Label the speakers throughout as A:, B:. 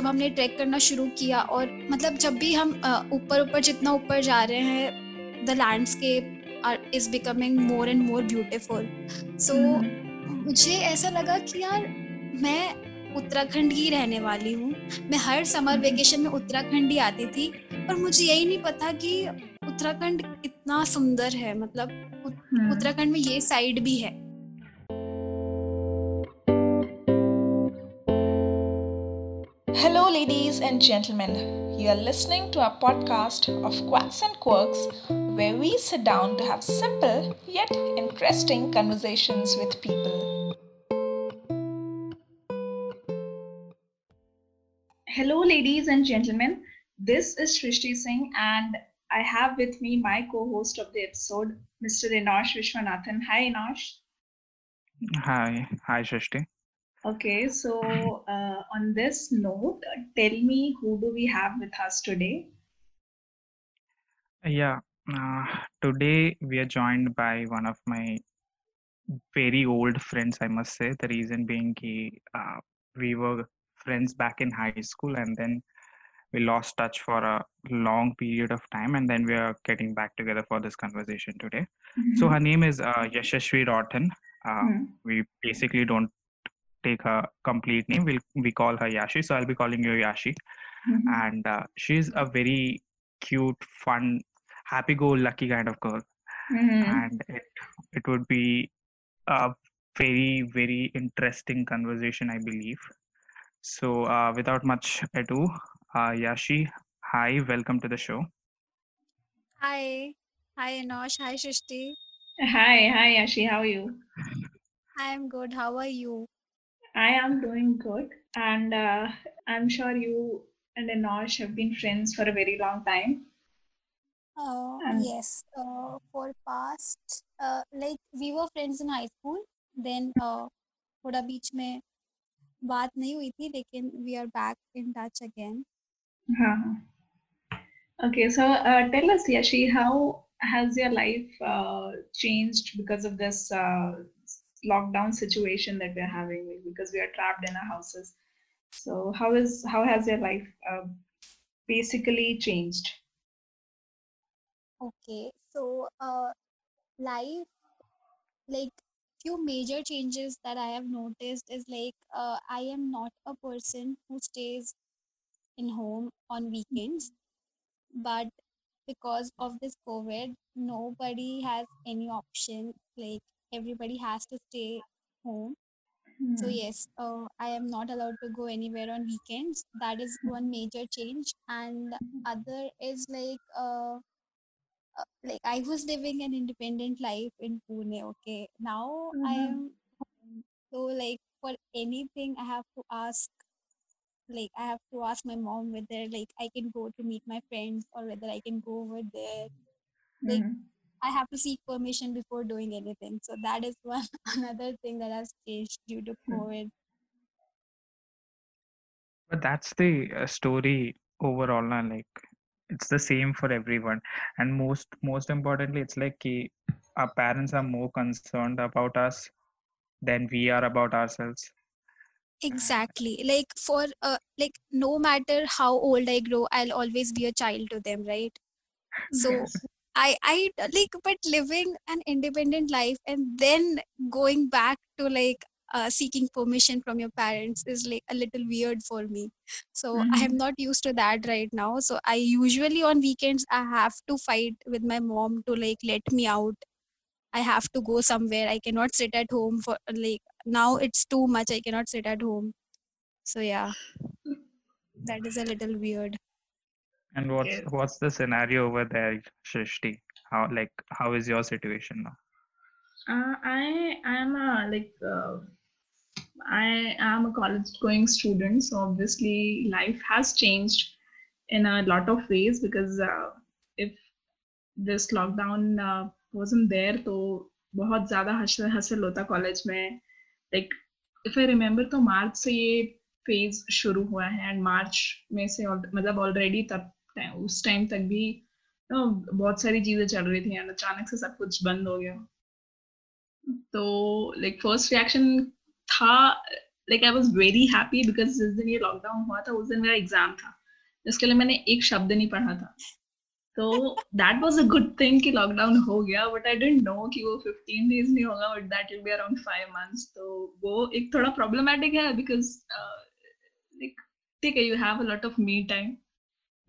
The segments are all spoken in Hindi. A: जब हमने ट्रैक करना शुरू किया और मतलब जब भी हम ऊपर ऊपर जितना ऊपर जा रहे हैं the landscape are is becoming more and more beautiful so मुझे ऐसा लगा कि यार मैं उत्तराखंड ही रहने वाली हूँ मैं हर समर वेकेशन mm-hmm. में उत्तराखंड ही आती थी और मुझे यही नहीं पता कि उत्तराखंड इतना सुंदर है मतलब mm-hmm. उत्तराखंड में ये साइड भी है
B: Hello, ladies and gentlemen. You are listening to our podcast of Quacks and Quirks, where we sit down to have simple yet interesting conversations with people. Hello, ladies and gentlemen. This is Shrishti Singh, and I have with me my co host of the episode, Mr. Inosh Vishwanathan. Hi, Inosh.
C: Hi. Hi, Shrishti.
B: Okay, so uh, on this note, uh, tell me who do we have with us today?
C: Yeah, uh, today we are joined by one of my very old friends, I must say. The reason being, he, uh, we were friends back in high school and then we lost touch for a long period of time and then we are getting back together for this conversation today. Mm-hmm. So her name is uh, Yashashvi Rotten. Uh, mm-hmm. We basically don't take her complete name. We'll, we call her Yashi. So I'll be calling you Yashi. Mm-hmm. And uh, she's a very cute, fun, happy go lucky kind of girl. Mm-hmm. And it, it would be a very, very interesting conversation, I believe. So uh, without much ado, uh, Yashi, hi, welcome to the show.
D: Hi. Hi, Enosh. Hi, Shishti.
B: Hi. Hi, Yashi. How are you?
D: I'm good. How are you?
B: I am doing good, and uh, I'm sure you and Anosh have been friends for a very long time.
D: Uh, and yes, uh, for past uh, like we were friends in high school. Then uh, थोड़ा बीच में बात नहीं हुई थी लेकिन we are back in touch again. हाँ.
B: Okay, so uh, tell us, Yashi, how has your life uh, changed because of this uh, lockdown situation that we're having because we are trapped in our houses so how is how has your life uh, basically changed
D: okay so uh, life like few major changes that i have noticed is like uh, i am not a person who stays in home on weekends but because of this covid nobody has any option like everybody has to stay home. Hmm. So yes, uh, I am not allowed to go anywhere on weekends. That is one major change, and other is like uh, uh, like I was living an independent life in Pune. Okay, now mm-hmm. I am so like for anything I have to ask like I have to ask my mom whether like I can go to meet my friends or whether I can go over there. Like mm-hmm. I have to seek permission before doing anything. So that is one another thing that has changed due to hmm. COVID.
C: But that's the uh, story overall, and like it's the same for everyone. And most most importantly, it's like eh, our parents are more concerned about us than we are about ourselves
D: exactly like for uh, like no matter how old i grow i'll always be a child to them right so yes. I I like but living an independent life and then going back to like uh, seeking permission from your parents is like a little weird for me so mm-hmm. i am not used to that right now so i usually on weekends i have to fight with my mom to like let me out i have to go somewhere i cannot sit at home for like now it's too much i cannot sit at home so yeah that is a little weird
C: and what's yes. what's the scenario over there, Shrishti? How like how is your situation now?
E: Uh, I am a like uh, I am a college-going student, so obviously life has changed in a lot of ways because uh, if this lockdown uh, wasn't there, so बहुत ज़्यादा हसल हसल होता कॉलेज में like if I remember तो मार्च से ये फेज शुरू हुआ है एंड मार्च में से मतलब ऑलरेडी तब उस टाइम तक भी तो बहुत सारी चीजें चल रही थी एंड अचानक से सब कुछ बंद हो गया तो लाइक फर्स्ट रिएक्शन था like I was very happy because जिस दिन ये लॉकडाउन हुआ था उस दिन मेरा एग्जाम था जिसके लिए मैंने एक शब्द नहीं पढ़ा था तो that was a good thing कि लॉकडाउन हो गया बट आई डेंट नो कि वो फिफ्टीन डेज नहीं होगा but that will be around five months तो वो एक थोड़ा प्रॉब्लमेटिक है बिकॉज लाइक uh, ठीक है you have a lot of me time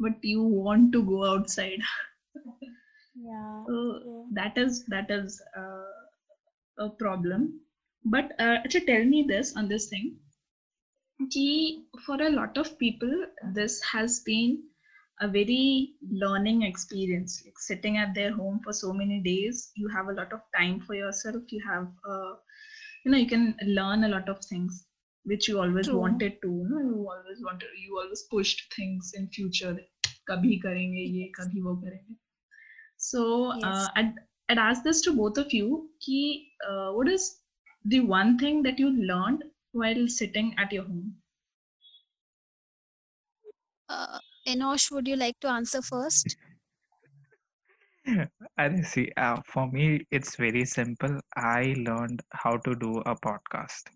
E: but you want to go outside yeah so that is that is uh, a problem but uh, tell me this on this thing Gee, for a lot of people this has been a very learning experience like sitting at their home for so many days you have a lot of time for yourself you have uh, you know you can learn a lot of things which you always True. wanted to you, know, you always wanted you always pushed things in future kabhi karenge ye kabhi wo karenge so uh, I'd, ask this to both of you ki uh, what is the one thing that you learned while sitting at your home uh, Enosh,
D: would you like to answer first?
C: I see. for me, it's very simple. I learned how to do a podcast.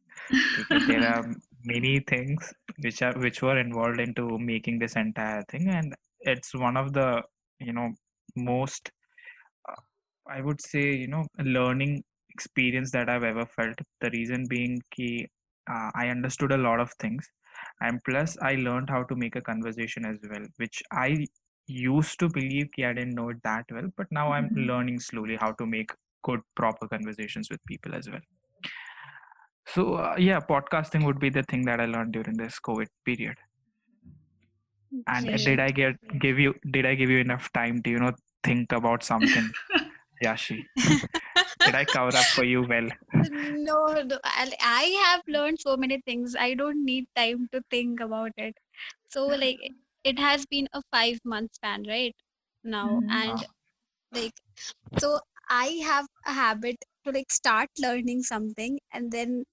C: there are many things which are which were involved into making this entire thing, and it's one of the you know most uh, i would say you know learning experience that i've ever felt the reason being key uh, i understood a lot of things and plus i learned how to make a conversation as well which i used to believe ki i didn't know it that well but now i'm mm-hmm. learning slowly how to make good proper conversations with people as well so uh, yeah podcasting would be the thing that i learned during this covid period and did i get give you did i give you enough time to you know think about something yashi did i cover up for you well
D: no, no i have learned so many things i don't need time to think about it so like it has been a five month span right now mm-hmm. and like so i have a habit to like start learning something and then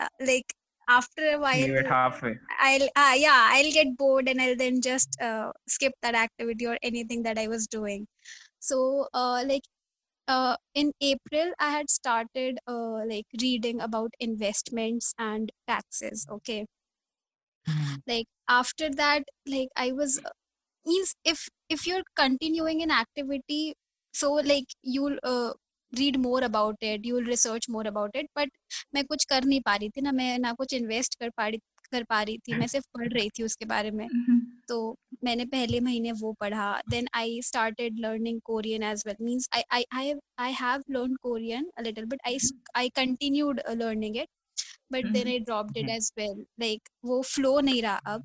D: uh, like after a while leave it halfway i'll uh, yeah i'll get bored and i'll then just uh, skip that activity or anything that i was doing so uh, like uh, in april i had started uh, like reading about investments and taxes okay mm-hmm. like after that like i was means if if you're continuing an activity so like you'll uh, read more about it you will research more about it but मैं कुछ कर नहीं पा रही थी ना मैं ना कुछ इन्वेस्ट कर पा रही कर पा रही थी मैं सिर्फ पढ़ रही थी उसके बारे में हम्म, हम्म। तो मैंने पहले महीने वो पढ़ा then I started learning Korean as well means I have learn Korean little but I I continued learning it but then I drop it as well like वो फ्लो नहीं रहा अब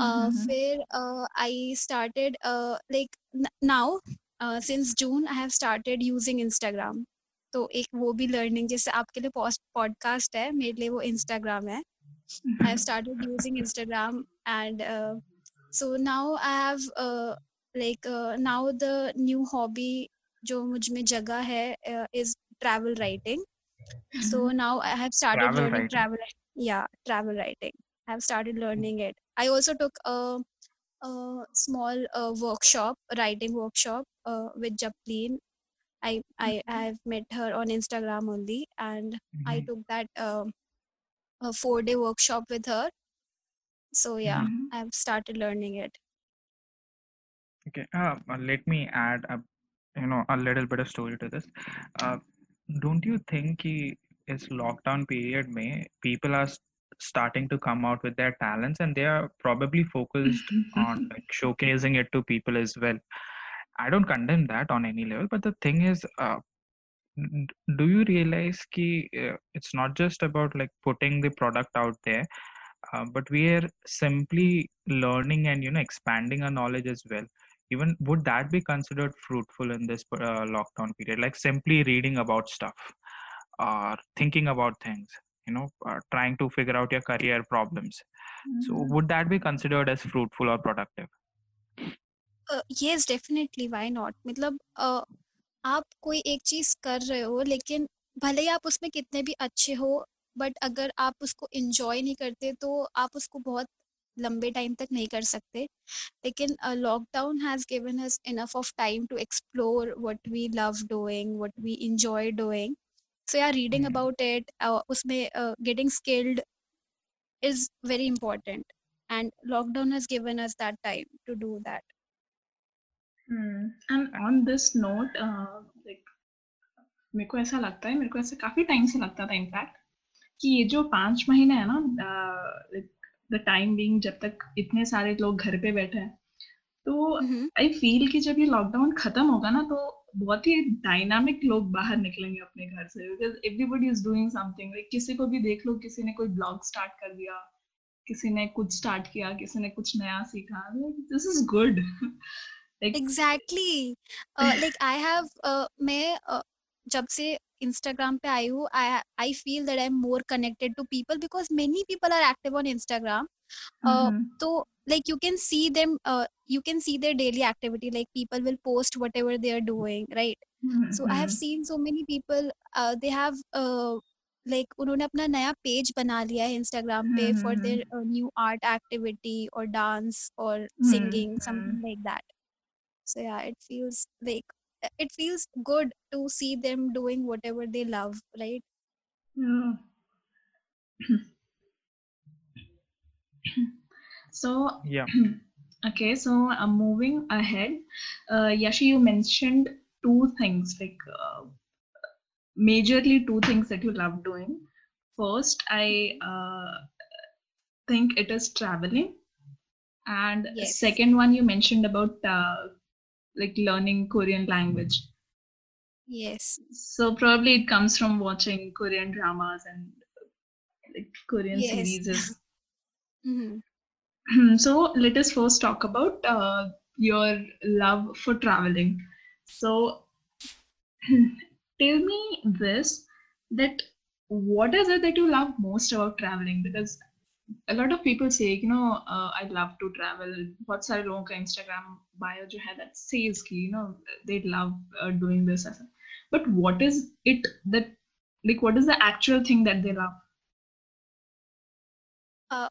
D: mm-hmm. फिर I started like now since June I have started using Instagram तो एक वो भी लर्निंग जैसे आपके लिए पॉडकास्ट है मेरे लिए वो इंस्टाग्राम है I have started using Instagram and so now I have like now the new hobby जो मुझ में जगह है is travel writing so now I have started learning travel या travel writing I have started learning it I also took a a small uh, workshop, writing workshop uh, with Japleen. I I mm-hmm. i have met her on Instagram only, and mm-hmm. I took that uh, a four day workshop with her. So yeah, mm-hmm. I've started learning it.
C: Okay, uh, uh, let me add a you know a little bit of story to this. Uh, don't you think he, is lockdown period may people are starting to come out with their talents and they are probably focused mm-hmm. on like showcasing it to people as well i don't condemn that on any level but the thing is uh, do you realize that uh, it's not just about like putting the product out there uh, but we are simply learning and you know expanding our knowledge as well even would that be considered fruitful in this uh, lockdown period like simply reading about stuff or thinking about things you know uh, trying to figure out your career problems mm-hmm. so would that be considered as fruitful or productive
D: uh, yes definitely why not मतलब uh, आप कोई एक चीज कर रहे हो लेकिन भले ही आप उसमें कितने भी अच्छे हो बट अगर आप उसको इंजॉय नहीं करते तो आप उसको बहुत लंबे टाइम तक नहीं कर सकते लेकिन lockdown has given us enough of time to explore what we love doing what we enjoy doing so यार रीडिंग अबाउट इट उसमें getting
E: skilled is very important and lockdown has given us that time to do that and on this note like मेरे को ऐसा लगता है मेरे को ऐसे काफी टाइम से लगता था इनफैक्ट कि ये जो पांच महीने है ना द टाइम बीइंग जब तक इतने सारे लोग घर पे बैठे हैं तो आई हम्म। फील कि जब ये लॉकडाउन खत्म होगा ना तो बहुत ही डायनामिक लोग बाहर निकलेंगे अपने घर से because everybody is doing something like किसी को भी देख लो किसी ने कोई ब्लॉग स्टार्ट कर दिया किसी ने कुछ स्टार्ट किया किसी ने कुछ नया सीखा this is good
D: exactly like I have मैं uh, जब से इंस्टाग्राम पे आई हूँ I I feel that I am more connected to people because many people are active on Instagram so uh, mm-hmm. like you can see them uh, you can see their daily activity like people will post whatever they are doing right mm-hmm. so i have mm-hmm. seen so many people uh, they have uh, like उन्होंने अपना नया पेज बना लिया है इंस्टाग्राम पे for their new art activity और डांस और singing something like that so या it feels like it feels good to see them doing whatever they love right mm-hmm
B: so yeah okay so i uh, moving ahead uh, yashi you mentioned two things like uh, majorly two things that you love doing first i uh, think it is traveling and yes. second one you mentioned about uh, like learning korean language
D: yes
B: so probably it comes from watching korean dramas and like korean yes. series Mm-hmm. Hmm, so let us first talk about uh, your love for traveling. So tell me this that what is it that you love most about traveling? Because a lot of people say, you know, uh, I love to travel. What's our long Instagram bio जो है that sales key? you know they love uh, doing this. But what is it that like what is the actual thing that they love?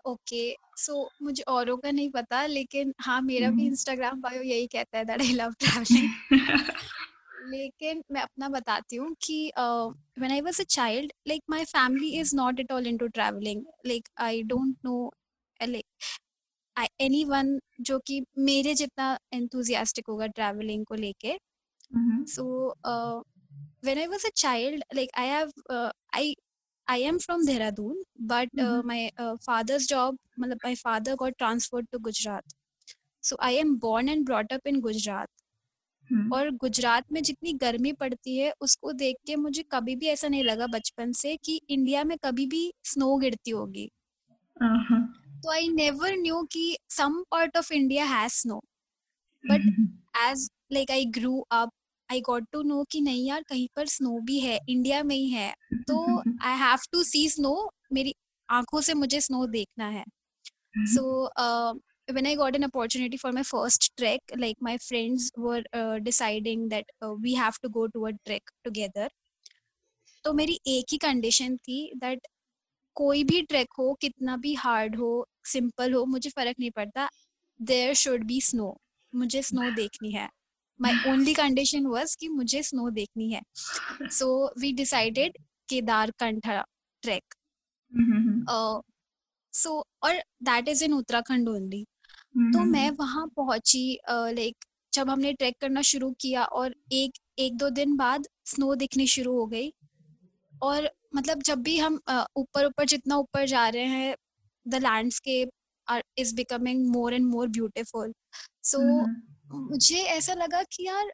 D: Okay so मुझे औरों का नहीं पता लेकिन हाँ मेरा भी इंस्टाग्राम हम्म। बायो यही कहता है दैट आई लव ट्रैवलिंग लेकिन मैं अपना बताती हूँ कि when I was a child like my family is not at all into travelling like I don't know like anyone जो कि मेरे जितना एंथुजियास्टिक होगा ट्रैवलिंग को लेके so when I was a child like I have I I am from Dehradun but my father's job मतलब my father got transferred to Gujarat so I am born and brought up in Gujarat और गुजरात में जितनी गर्मी पड़ती है उसको देख के मुझे कभी भी ऐसा नहीं लगा बचपन से कि इंडिया में कभी भी स्नो गिरती होगी uh-huh. तो आई नेवर न्यू कि some part of India has snow but as like I grew up I got to know कि नहीं यार कहीं पर स्नो भी है इंडिया में ही है तो I have to see snow मेरी आंखों से मुझे स्नो देखना है so when I got an opportunity for my first trek like my friends were deciding that we have to go to a trek together तो मेरी एक ही कंडीशन थी दैट कोई भी ट्रैक हो कितना भी हार्ड हो सिंपल हो मुझे फर्क नहीं पड़ता देयर शुड बी स्नो मुझे स्नो देखनी है माई ओनली कंडीशन वॉज कि मुझे स्नो देखनी है so we decided Kedar Kantha trek so और that is in Uttarakhand only तो मैं वहां पहुंची लाइक जब हमने ट्रैक करना शुरू किया और एक एक दो दिन बाद स्नो दिखनी शुरू हो गई और मतलब जब भी हम ऊपर ऊपर जितना ऊपर जा रहे हैं the landscape are is becoming more and more beautiful so मुझे ऐसा लगा कि यार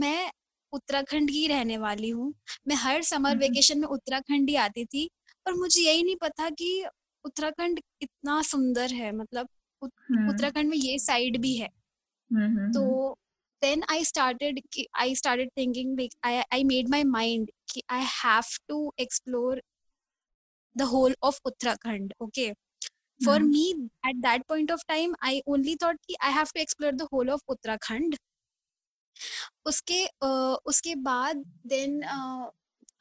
D: मैं उत्तराखंड की रहने वाली हूँ मैं हर समर वेकेशन हम्म। में उत्तराखंड ही आती थी पर मुझे यही नहीं पता कि उत्तराखंड इतना सुंदर है मतलब हम्म। उत्तराखंड में ये साइड भी है हम्म, तो then I started I started thinking I made my mind कि I have to explore the whole of Uttarakhand okay for me at that point of time I only thought only I have to explore the whole of Uttarakhand उसके uh, उसके बाद then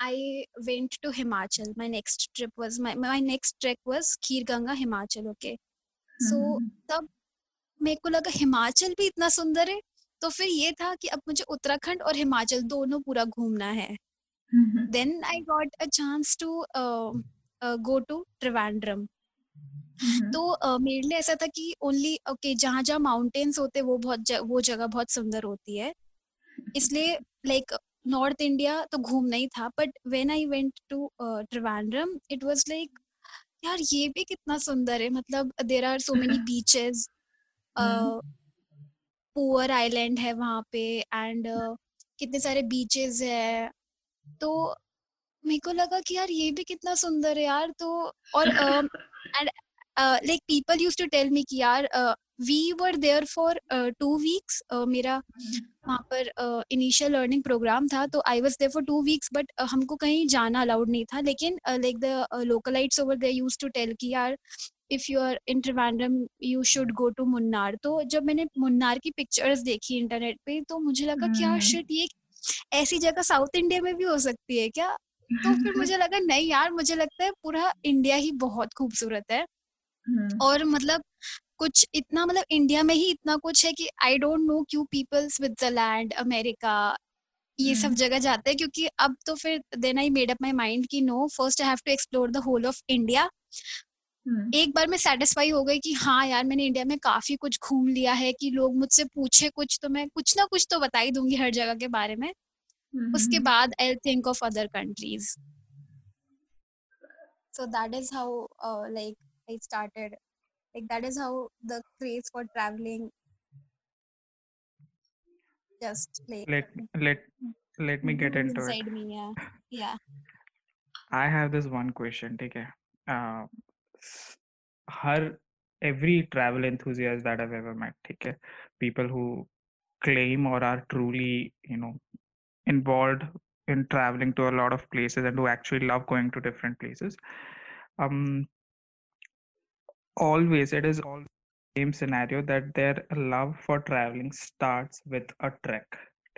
D: I went to Himachal my next trip was my my next trek was Kheer Ganga Himachal okay so तब मेरे को लगा हिमाचल भी इतना सुंदर है तो फिर ये था कि अब मुझे उत्तराखंड और हिमाचल दोनों पूरा घूमना है then I got a chance to go to Trivandrum तो मेरे लिए ऐसा था कि ओनली ओके जहां जहां माउंटेन्स होते वो बहुत ज, वो जगह बहुत सुंदर होती है इसलिए लाइक नॉर्थ इंडिया तो घूमना ही था but when I went to Trivandrum it was like यार ये भी कितना सुंदर है मतलब there are so many beaches Poovar island है वहां पे एंड uh, कितने सारे बीचेस है तो मेरे को लगा कि यार ये भी कितना सुंदर है यार तो और and like people use to tell me कि यार we were there for two weeks मेरा वहाँ पर इनिशियल लर्निंग प्रोग्राम था तो I was there for two weeks but हमको कहीं जाना अलाउड नहीं था लेकिन like the localites over there use to tell कि यार if you are in Trivandrum you should go to Munnar तो जब मैंने मुन्नार की पिक्चर्स देखी इंटरनेट पे तो मुझे लगा क्या शिट हम्म। ये ऐसी जगह साउथ इंडिया में भी हो सकती है क्या तो फिर मुझे लगा नहीं यार मुझे लगता है पूरा इंडिया ही बहुत खूबसूरत है हम्म। और मतलब कुछ इतना मतलब इंडिया में ही इतना कुछ है कि आई डोंट नो क्यू पीपल स्विट्जरलैंड अमेरिका ये सब हम्म। जगह जाते हैं क्योंकि अब तो फिर then I made up my mind की no first I have to explore the whole of India एक बार मैं सेटिस्फाई हो गई कि हाँ यार मैंने इंडिया में काफी कुछ घूम लिया है कि लोग मुझसे पूछे कुछ तो मैं कुछ ना कुछ तो बता ही दूंगी हर जगह के बारे में mm-hmm. उसके बाद I think of other countries so that is how uh, like i started like that is how the craze for traveling just like let let let me get into inside it. me yeah yeah i
C: have this one question take care uh, her every travel enthusiast that i've ever met take care people who claim or are truly you know involved in traveling to a lot of places and who actually love going to different places um always it is all the same scenario that their love for traveling starts with a trek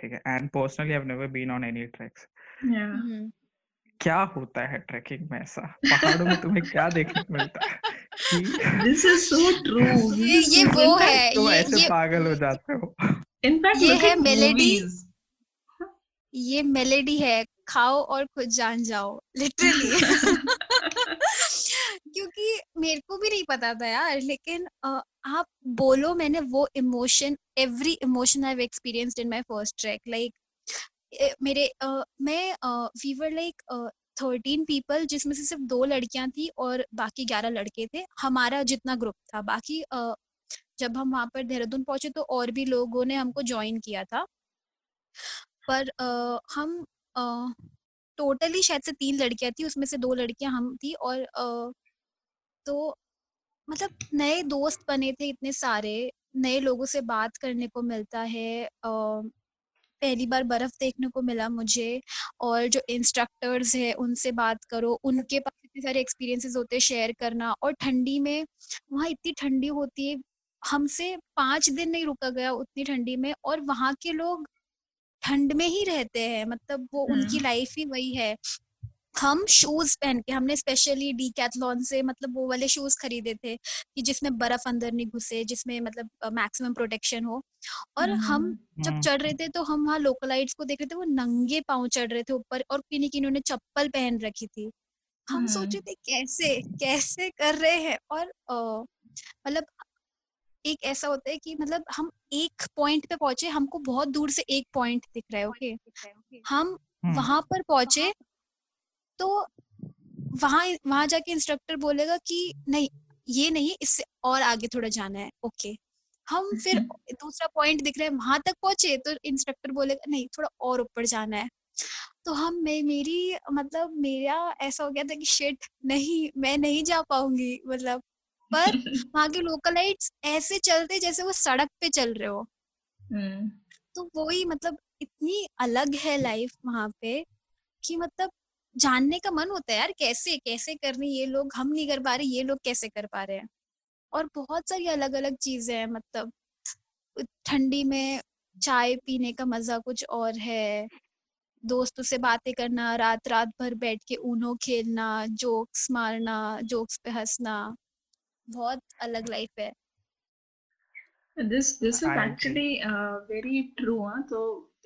C: okay? and personally i've never been on any treks yeah mm-hmm. क्या होता है trekking में ऐसा पहाड़ों में तुम्हें क्या देखने मिलता है
B: दिस इज सो ये वो है तो ऐसे पागल हो जाते हो
D: ये मेलेडी है खाओ और खुद जान जाओ लिटरली क्योंकि मेरे को भी नहीं पता था यार लेकिन आप बोलो मैंने वो emotion every emotion I experienced in my first trek like मेरे uh, मैं we were like thirteen people जिसमें से सिर्फ दो लड़कियां थी और बाकी ग्यारह लड़के थे हमारा जितना ग्रुप था बाकी uh, जब हम वहां पर देहरादून पहुंचे तो और भी लोगों ने हमको ज्वाइन किया था पर आ, हम टोटली शायद से तीन लड़कियां थी उसमें से दो लड़कियां हम थी और आ, तो मतलब नए दोस्त बने थे इतने सारे नए लोगों से बात करने को मिलता है आ, पहली बार बर्फ देखने को मिला मुझे और जो इंस्ट्रक्टर्स है उनसे बात करो उनके पास इतने सारे एक्सपीरियंसेस होते हैं शेयर करना और ठंडी में वहाँ इतनी ठंडी होती है हमसे पांच दिन नहीं रुका गया उतनी ठंडी में और वहाँ के लोग ठंड में ही रहते हैं मतलब वो उनकी लाइफ हम्म। ही वही है हम शूज पहन के हमने स्पेशली डी कैथलॉन से मतलब वो वाले शूज खरीदे थे कि जिसमें बर्फ अंदर नहीं घुसे जिसमें मतलब मैक्सिमम प्रोटेक्शन हो और हम हम्म, जब हम्म। चढ़ रहे थे तो हम वहाँ लोकलाइट को देख रहे थे वो नंगे पाँव चढ़ रहे थे ऊपर और किन्हीं किन्हीं उन्होंने चप्पल पहन रखी थी हम सोचे थे कैसे कैसे कर रहे हैं और मतलब एक ऐसा होता है कि मतलब हम एक पॉइंट पे पहुंचे हमको बहुत दूर से एक पॉइंट दिख रहा है ओके हम हम्म। वहां पर पहुंचे तो वहां वहां जाके इंस्ट्रक्टर बोलेगा कि नहीं ये नहीं इससे और आगे थोड़ा जाना है ओके हम हम्म, फिर हम्म। दूसरा पॉइंट दिख रहा है वहां तक पहुंचे तो इंस्ट्रक्टर बोलेगा नहीं थोड़ा और ऊपर जाना है तो हम मैं मेरी मतलब मेरा ऐसा हो गया था कि शिट नहीं मैं नहीं जा पाऊंगी मतलब पर वहाँ के लोकलाइट ऐसे चलते जैसे वो सड़क पे चल रहे हो हम्म। तो वो ही मतलब इतनी अलग है लाइफ वहाँ पे कि मतलब जानने का मन होता है यार कैसे कैसे कर रहे ये लोग हम नहीं कर पा रहे ये लोग कैसे कर पा रहे हैं और बहुत सारी अलग अलग चीजें हैं मतलब ठंडी में चाय पीने का मजा कुछ और है दोस्तों से बातें करना रात रात भर बैठ के ऊनो खेलना जोक्स मारना जोक्स पे हंसना बहुत अलग लाइफ है
E: this this is actually very true हां तो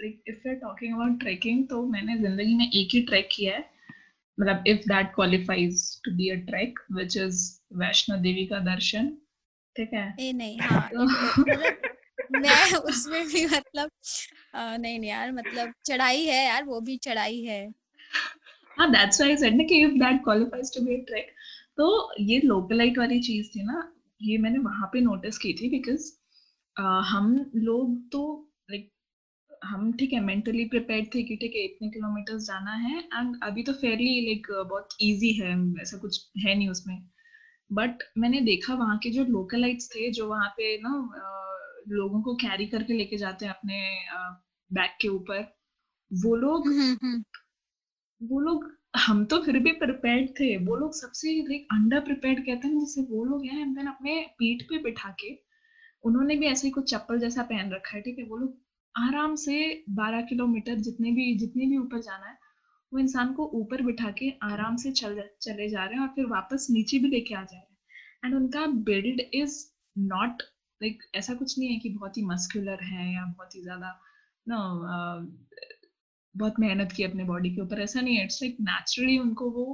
E: if you talking about trekking तो मैंने जिंदगी में एक ही ट्रैक किया है मतलब if that qualifies to be a trek which is Vaishno Devi का दर्शन ठीक है ए
D: नहीं हां तो, मतलब मैं उसमें भी मतलब आ, नहीं नहीं यार मतलब चढ़ाई है यार वो भी चढ़ाई है
E: हां दैट्स व्हाई आई सेड ना कि if that qualifies to be a trek तो ये लोकलाइट वाली चीज थी ना ये मैंने वहां पे नोटिस की थी बिकॉज हम लोग तो लाइक हम ठीक है मेंटली प्रिपेयर थे कि ठीक है इतने किलोमीटर्स जाना है एंड अभी तो फेयरली लाइक बहुत इजी है ऐसा कुछ है नहीं उसमें बट मैंने देखा वहाँ के जो लोकलाइट्स थे जो वहाँ पे ना लोगों को कैरी करके लेके जाते हैं अपने बैग के ऊपर वो लोग हम्म, हम्म। वो लोग हम तो फिर भी प्रिपेयर्ड थे वो लोग सबसे लाइक अंडा प्रिपेयर्ड कहते हैं जिसे वो लोग हैं एंड देन अपने पीठ पे बिठा के उन्होंने भी ऐसे ही कुछ चप्पल जैसा पहन रखा है ठीक है वो लोग आराम से बारह किलोमीटर जितने भी जितने भी ऊपर जाना है वो इंसान को ऊपर बिठा के आराम से चल चले जा रहे हैं और फिर वापस नीचे भी लेके आ जा रहे हैं एंड उनका बिल्ड इज नॉट लाइक ऐसा कुछ नहीं है कि बहुत ही मस्कुलर है या बहुत ही ज्यादा नो बहुत मेहनत की अपने बॉडी के ऊपर ऐसा नहीं है इट्स लाइक नेचुरली उनको वो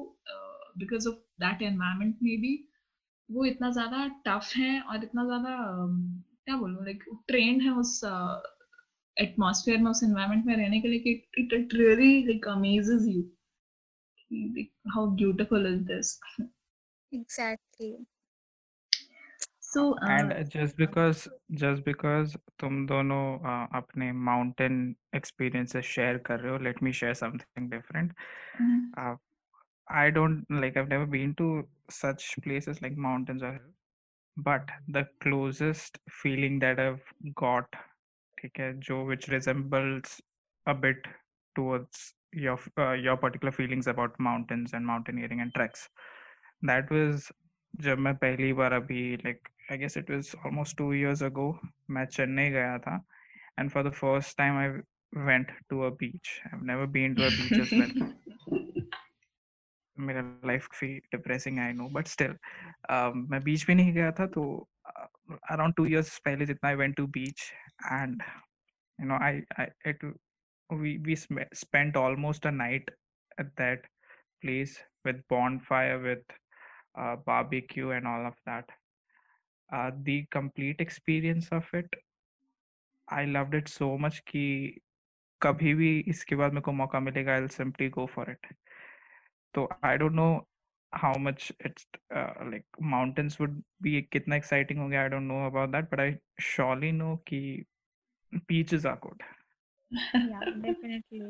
E: बिकॉज ऑफ दैट एनवायरमेंट में भी वो इतना ज्यादा टफ है और इतना ज्यादा um, क्या बोलूँ लाइक ट्रेंड है उस एटमोसफेयर uh, में उस एनवायरमेंट में रहने के लिए it it really like amaze you how beautiful is this exactly
F: so uh, and just because just because तुम दोनों uh, अपने mountain experiences share कर let me share something different mm-hmm. uh, I don't like I've never been to such places like mountains or but the closest feeling that I've got okay, which resembles a bit towards your uh, your particular feelings about mountains and mountaineering and treks that was जब मैं पहली बार अभी like I guess it was almost two years ago मैं चेन्नई गया था and for the first time I went to a beach. I've never been to a beach as well. मेरा लाइफ काफी depressing I know but still मैं बीच भी नहीं गया था तो अराउंड टू इयर्स पहले जितना I went to beach and you know I I it we we spent almost a night at that place with bonfire with uh, barbecue and all of that uh, the complete experience of it i loved it so much कि कभी भी इसके बाद मेरे को मौका मिलेगा I simply go for it तो I don't know how much it's like mountains would be कितना एक्साइटिंग हो गया I don't know about that but I surely
G: know
F: कि
G: beaches
E: are good yeah definitely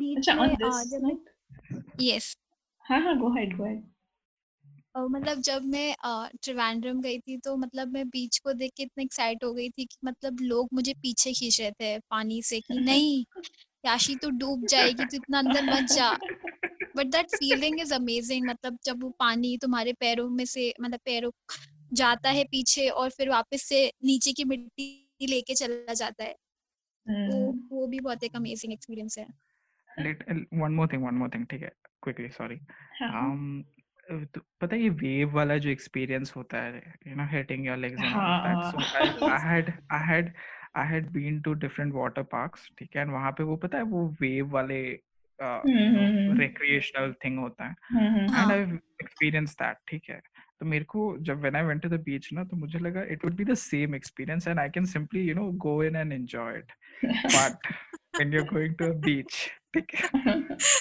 E: beach अच्छा, में uh,
G: जब यस हाँ हाँ go head go head Uh, मतलब जब मैं त्रिवेंद्रम गई थी तो मतलब मैं बीच को देख के इतने एक्साइट हो गई थी कि मतलब लोग मुझे पीछे खींच रहे थे पानी से कि नहीं याशी तो डूब जाएगी तो इतना अंदर मत जा but that feeling is amazing मतलब जब वो पानी तुम्हारे पैरों में से मतलब पैरों जाता है पीछे और फिर वापस से नीचे की मिट्टी लेके चला जाता है hmm. वो हम्म। वो भी बहुत एक अमेजिंग एक्सपीरियंस है one more thing one more thing
F: ठीक है क्विकली सॉरी तो पता है ये वेव वाला जो एक्सपीरियंस होता है you know hitting your legs and all that हाँ। So I had I had I had been to different water parks ठीक है एंड वहां पे वो पता है वो वेव वाले रिक्रिएशनल uh, थिंग mm-hmm. होता है एंड आई एक्सपीरियंस दैट ठीक है तो मेरे को जब when I went to the beach ना तो मुझे लगा it would be the same experience and I can simply you know go in and enjoy it but when you are going to a beach ठीक है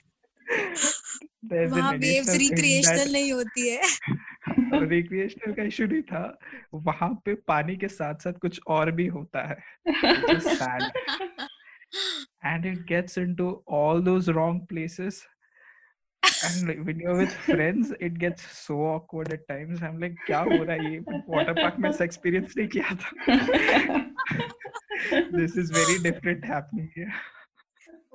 G: रिक्रिएशनल
F: का इशू नहीं था वहां पे पानी के साथ साथ कुछ और भी होता है and it gets into all those wrong places and like, when you're with friends it gets so awkward at times i'm like kya ho raha hai ye water park mein experience nahi kiya tha this is very different happening here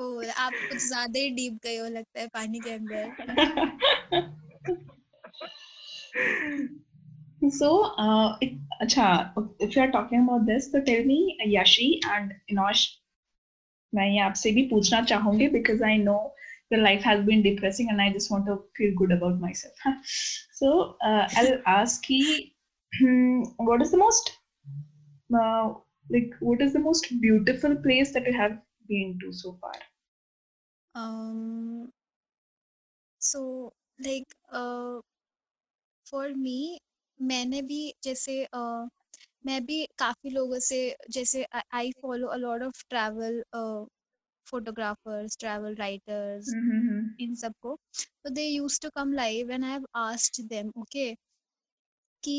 F: ओ, आप कुछ ज्यादा ही डीप गए हो लगता है पानी के अंदर
E: so uh, if, acha, if you are talking about this so tell me yashi and inosh मैं ये आपसे भी पूछना चाहूंगी because I know your life has been depressing and i just want to feel good about myself so uh, i'll ask you what is the most uh, like what is the most beautiful place that you have been to so far um
G: so like uh, for me मैंने भी जैसे uh, मैं भी काफ़ी लोगों से जैसे I follow a lot of travel photographers travel writers इन सबको तो they use to come live and I have asked them okay कि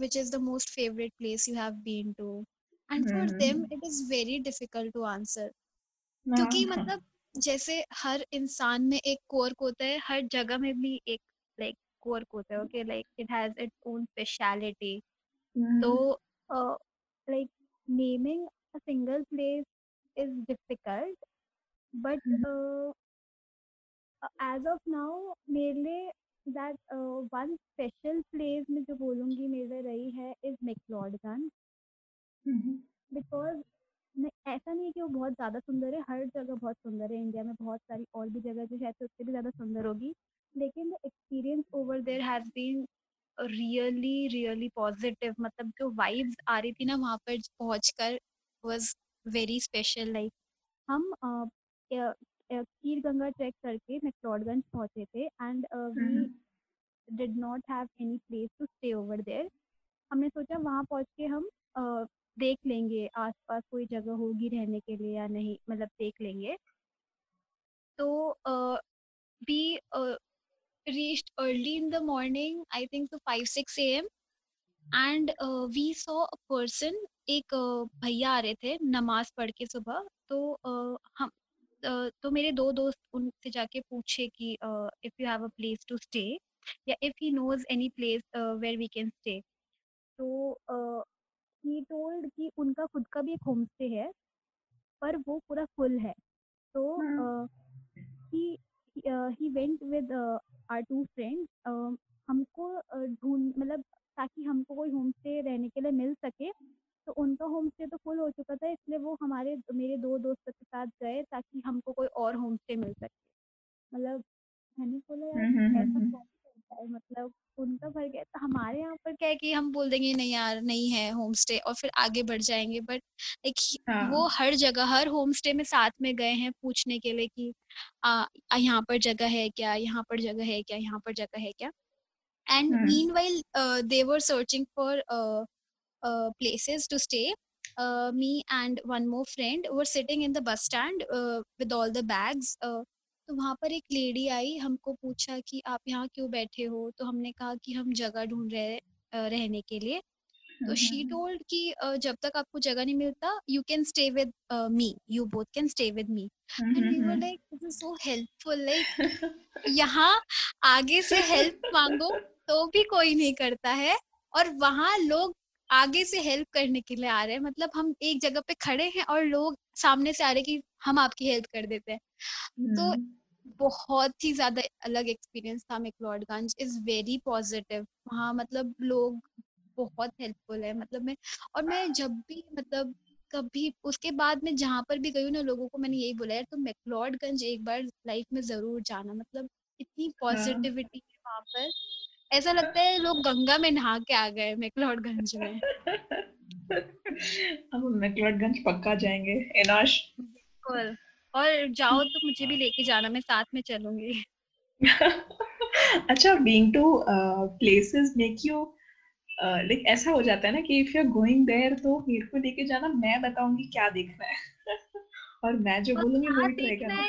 G: which is the most favourite place you have been to and for them it is very difficult to answer क्योंकि मतलब जैसे हर इंसान में एक कोर्क होता है हर जगह में भी एक लाइक कोर्क होता है okay like it has it own speciality तो like hmm. Naming a single place is difficult but as of now मेरे लिए दैट वन स्पेशल प्लेस मैं जो बोलूंगी मेरे रही है इज मैक्लॉडगंज बिकॉज नहीं ऐसा नहीं है कि वो बहुत ज़्यादा सुंदर है हर जगह बहुत सुंदर है इंडिया में बहुत सारी और भी जगह जो शायद तो उससे भी ज़्यादा सुंदर होगी लेकिन the experience over there has been really really positive मतलब जो वाइब्स आ रही थी ना वहाँ पर पहुँच कर वॉज वेरी स्पेशल लाइक हम खीर गंगा ट्रैक करके मैक्लोडगंज पहुँचे थे and we did not have any place to stay over there हमने सोचा वहाँ पहुँच के हम देख लेंगे आसपास कोई जगह होगी रहने के लिए या नहीं मतलब देख लेंगे तो B uh, early in the morning I think think five six A M and we we a person तो एक भैया आ रहे थे नमाज पढ़ के सुबह तो हम तो मेरे दो दोस्त उनसे जाके पूछे कि if you have a place to stay या if he knows any place where we can stay तो ही टोल्ड कि उनका खुद का भी एक होम स्टे है पर वो पूरा फुल है तो he he went with our two friends हमको ढूंढ uh, मतलब ताकि हमको कोई होम स्टे रहने के लिए मिल सके तो उनका होम स्टे तो फुल हो चुका था इसलिए वो हमारे मेरे दो दोस्त के साथ गए ताकि हमको कोई और होम स्टे मिल सके मतलब मैंने बोला यार हम्म, हम्म, ऐसा हम्म, तो रहता है मतलब उनका भर गया तो हमारे यहाँ पर क्या है कि हम बोल देंगे नहीं यार नहीं है होम स्टे और फिर आगे बढ़ जाएंगे बट लाइक वो हाँ। हर जगह हर होम स्टे में साथ में गए हैं पूछने के लिए कि यहाँ पर जगह है क्या यहाँ पर जगह है क्या यहाँ पर जगह है क्या and meanwhile they were searching for places to stay me and one more friend were sitting in the bus stand with all the bags तो वहाँ पर एक लेडी आई हमको पूछा कि आप यहाँ क्यों बैठे हो तो हमने कहा कि हम जगह ढूंढ रहे रहने के लिए तो शी टोल्ड कि जब तक आपको जगह नहीं मिलता you can stay with me you both can stay with me and like this is so helpful like यहाँ आगे से हेल्प मांगो तो भी कोई नहीं करता है और वहाँ लोग आगे से हेल्प करने के लिए आ रहे हैं मतलब हम एक जगह पे खड़े हैं और लोग सामने से आ रहे कि हम आपकी हेल्प कर देते हैं तो बहुत ही ज्यादा अलग एक्सपीरियंस था मैकलॉडगंज इज वेरी पॉजिटिव वहाँ मतलब लोग बहुत हेल्पफुल है मतलब मैं और मैं जब भी मतलब कभी उसके बाद मैं जहाँ पर भी गई ना लोगों को मैंने यही बोला यार तो मैकलॉडगंज एक बार लाइफ में जरूर जाना मतलब इतनी हाँ। पॉजिटिविटी है वहाँ पर ऐसा लगता है लोग गंगा में नहा के आ गए मैकलॉडगंज में
E: हम मैकलॉडगंज पक्का जाएंगे एनाश बिल्कुल
G: और जाओ तो मुझे भी लेके जाना मैं साथ में चलूंगी
E: अच्छा being to places make you like ऐसा हो जाता है ना कि if you are going there तो मेरे को लेके जाना मैं बताऊंगी क्या देखना है और मैं जो बोलूंगी वो ही करेगा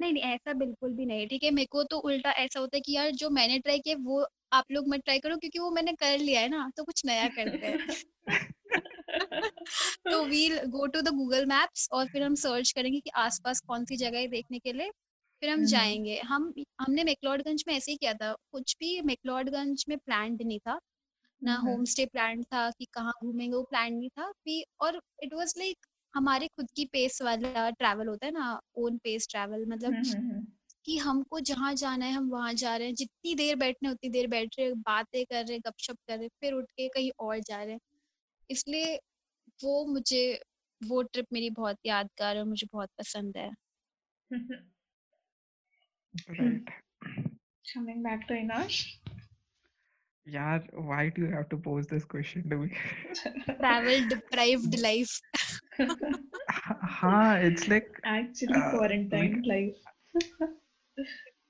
G: नहीं नहीं ऐसा बिल्कुल भी नहीं ठीक है मेरे को तो उल्टा ऐसा होता है कि यार जो मैंने ट्राई किया वो आप लोग मत ट्राई करो क्योंकि वो मैंने कर लिया है ना तो कुछ नया करते हैं तो we'll go to the Google maps और फिर हम सर्च करेंगे कि आसपास कौन सी जगह है देखने के लिए फिर हम हम्म। जाएंगे हम हमने मेकलॉडगंज में ऐसे ही किया था कुछ भी मेकलॉडगंज में प्लान नहीं था ना होम स्टे प्लान था कि कहाँ घूमेंगे वो प्लान नहीं था भी और इट वाज लाइक हमारे खुद की पेस वाला ट्रैवल होता है ना ओन पेस ट्रैवल मतलब हम्म, हम्म, हम्म। कि हमको जहाँ जाना है हम वहाँ जा रहे हैं जितनी देर बैठने उतनी देर बैठ रहे बातें कर रहे गपशप कर रहे फिर उठ के कहीं और जा रहे हैं इसलिए वो मुझे वो ट्रिप मेरी बहुत यादगार है मुझे बहुत पसंद है coming back to Inash.
F: Yaar, why do you have to pose this question to me? Travel deprived life. ha, it's like actually uh, quarantined like, life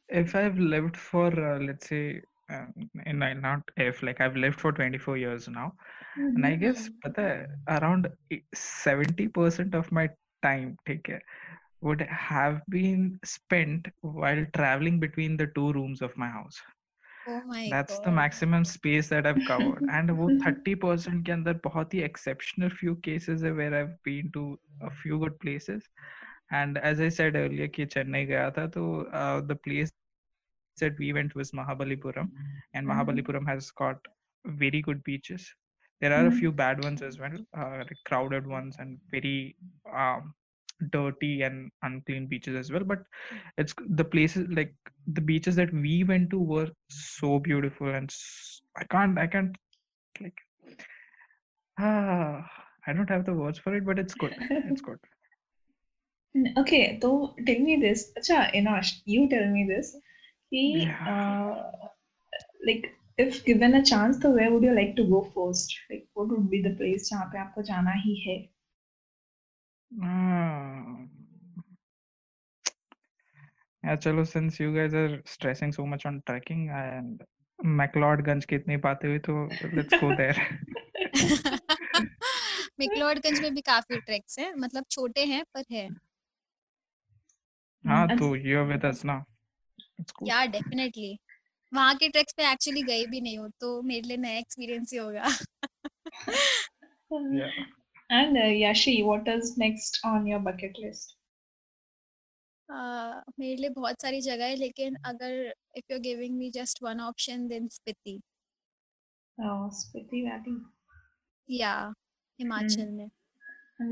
F: if i've lived for uh, let's say um, in uh, not if like i've lived for 24 years now mm-hmm. and i mm-hmm. guess but around 70% of my time take care would have been spent while traveling between the two rooms of my house that's the maximum space that I covered and वो 30% के अंदर बहुत ही एक्सेप्शनल फ्यू केसेस है where I have been to a few good places and as I said earlier कि चेन्नई गया था तो the place that we went was Mahabalipuram, and mm-hmm. Mahabalipuram has got very good beaches. There are mm-hmm. a few bad ones as well, uh, crowded ones, and very um, dirty and unclean beaches as well but it's the places like the beaches that we went to were so beautiful and i can't i can't like ah i don't have the words for it but it's good it's good
E: okay so tell me this Acha, Enosh, you tell me this he, yeah. uh, like if given a chance तो where would you like to go first like what would be the place जहाँ
F: you
E: आपको to go first? Yeah, हम्म।
F: चलो since you guys are stressing so much on trekking and McLeodganj की इतनी बातें हुई तो लेट्स गो देयर
G: मैक्लॉडगंज में भी काफी ट्रैक्स हैं मतलब छोटे हैं पर है
F: हाँ हम्म, तो यू आर विद अस ना
G: या डेफिनेटली वहां के ट्रैक्स पे एक्चुअली गई भी नहीं हो तो मेरे लिए नया एक्सपीरियंस ही होगा yeah.
E: And uh, Yashi, what is next on your bucket list? Uh, मेरे लिए बहुत सारी जगह है लेकिन
G: अगर if you giving me just one option then Spiti
E: oh Spiti valley
G: या हिमाचल में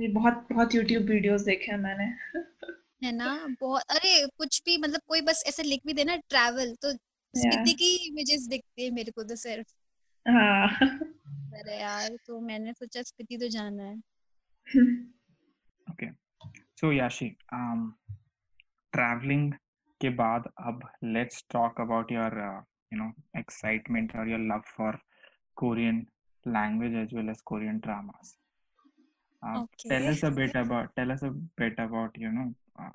E: ये बहुत बहुत YouTube वीडियोस देखे हैं मैंने
G: है ना बहुत अरे कुछ भी मतलब कोई बस ऐसे लिख भी देना ट्रैवल तो स्पिति yeah. की इमेजेस दिखती है मेरे को तो सिर्फ हाँ अरे यार तो मैंने सोचा स्पीति तो जाना है
F: ओके सो याशी ट्रैवलिंग के बाद अब let's talk about your you know excitement और your love for Korean language as well as korean dramas uh, okay. tell us a bit about tell us a bit about you know uh,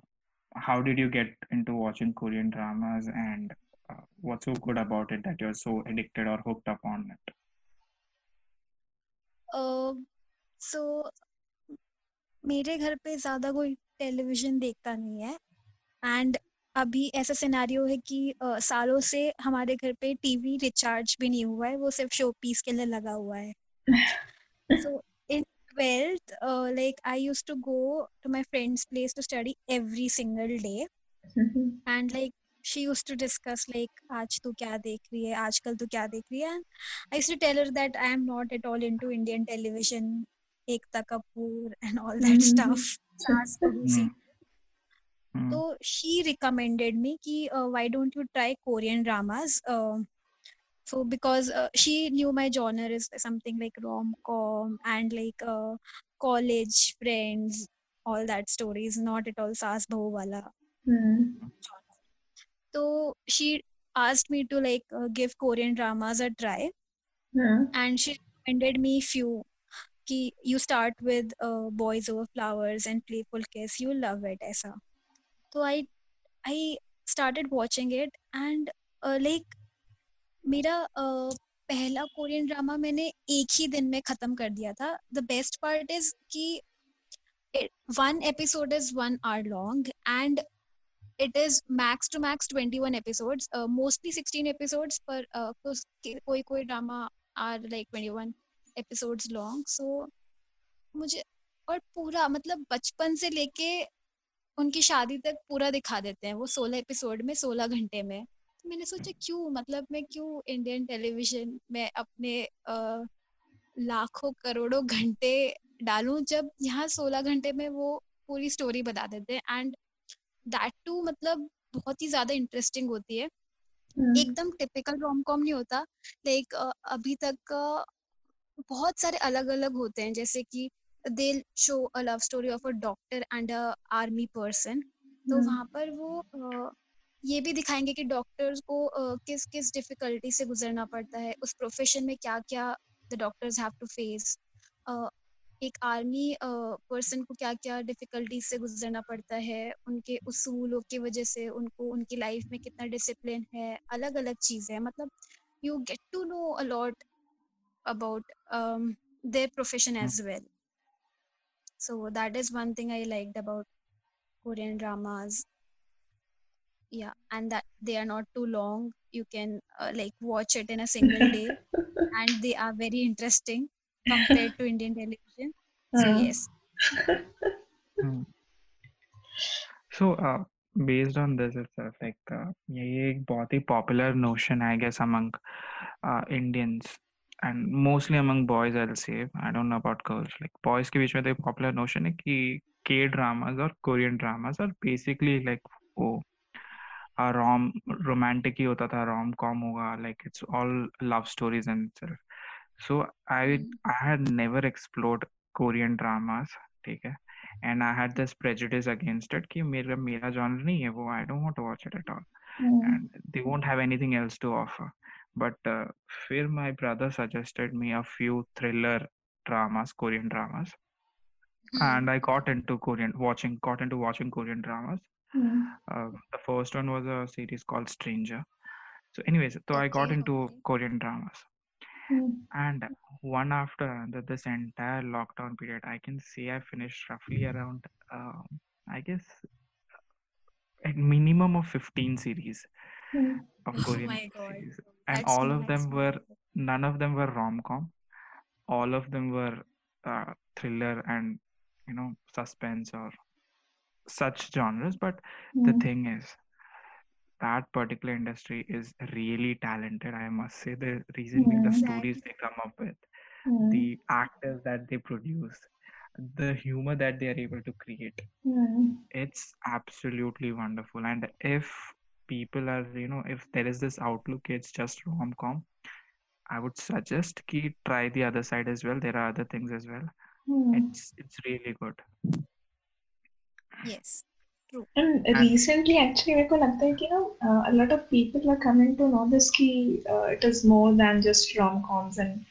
F: how did you get into watching korean dramas and uh, what's so good about it that you're so addicted or hooked upon it?
G: Uh, so मेरे घर पे ज्यादा कोई टेलीविजन देखता नहीं है एंड अभी ऐसा सिनेरियो है कि uh, सालों से हमारे घर पे टीवी रिचार्ज भी नहीं हुआ है वो सिर्फ शो पीस के लिए लगा हुआ है so in 12th uh, like i used to go to my friend's place to study every single day mm-hmm. and like she used to discuss like aaj tu kya dekh rahi hai aajkal tu kya dekh i used to tell her that i am not at all into indian television ekta kapoor and all that stuff saas mm-hmm. तो शी रिकमेंडेड मी कि why don't you try Korean so because she knew my genre is something like rom-com and like college friends all that stories not at all saas bahu wala mm. तो she asked me to like give Korean dramas a try and she recommended me few कि you start with Boys over Flowers and Playful Kiss you love it ऐसा तो I I started watching it and like मेरा uh, पहला कोरियन ड्रामा मैंने एक ही दिन में खत्म कर दिया था द बेस्ट पार्ट इज कि one episode is one hour long and it is max two max twenty one episode mostly sixteen episode पर कोई कोई drama are like twenty one episode long so मुझे और पूरा मतलब बचपन से लेके उनकी शादी तक पूरा दिखा देते हैं वो सोलह एपिसोड में सोलह घंटे में तो मैंने सोचा क्यों मतलब मैं क्यों इंडियन टेलीविजन में अपने आ, लाखों करोड़ों घंटे डालूं जब यहाँ सोलह घंटे में वो पूरी स्टोरी बता देते हैं एंड दैट टू मतलब बहुत ही ज्यादा इंटरेस्टिंग होती है hmm. एकदम टिपिकल रोम कॉम नहीं होता लाइक अभी तक बहुत सारे अलग अलग होते हैं जैसे कि they show a love story of a doctor and a army person तो हम्म। वहां पर वो ये भी दिखाएंगे कि डॉक्टर्स को किस किस डिफिकल्टी से गुजरना पड़ता है उस प्रोफेशन में क्या क्या the doctors have to face एक आर्मी पर्सन को क्या क्या डिफिकल्टीज से गुजरना पड़ता है उनके उसूलों की वजह से उनको उनकी लाइफ में कितना डिसिप्लिन है अलग अलग चीज़ें हैं मतलब you get to know a lot about their profession as well so that is one thing I like about Korean dramas या and they are not too long you can like watch it in a day and they are very interesting compare to Indian television So mm. yes. mm. So uh,
F: based on this itself, like uh, ये एक बहुत ही popular notion I guess among uh, Indians and mostly among boys I'll say I don't know about girls like boys के बीच में तो एक popular notion है कि के dramas और Korean dramas are basically like वो रोम रोमांटिक ही होता था रोम कॉम होगा like it's all love stories and self so i i had never explored Korean dramas ठीक है and I had this prejudice against it कि मेरा मेरा जॉनर नहीं है वो I don't want to watch it at all and they won't have anything else to offer but फिर my brother suggested me a few thriller dramas korean dramas hmm. and i got into korean watching got into watching korean dramas hmm. uh, the first one was a series called stranger so anyways so i got into korean dramas mm. and one after another this entire lockdown period i can say i finished roughly mm-hmm. around um, i guess at minimum of 15 series mm. of oh korean oh series and That's all of them were none of them were rom-com all of them were uh, thriller and you know suspense or such genres but mm. the mm-hmm. thing is that particular industry is really talented i must say the reason yeah, the hmm, stories they come up with yeah. Hmm. the actors that they produce the humor that they are able to create yeah. Hmm. it's absolutely wonderful and if people are you know if there is this outlook it's just rom-com i would suggest keep try the other side as well there are other things as well it's it's really good
G: yes
E: And recently, मेरे को लगता है कि ना a lot of people are coming to know this कि uh, it is more than just rom-coms and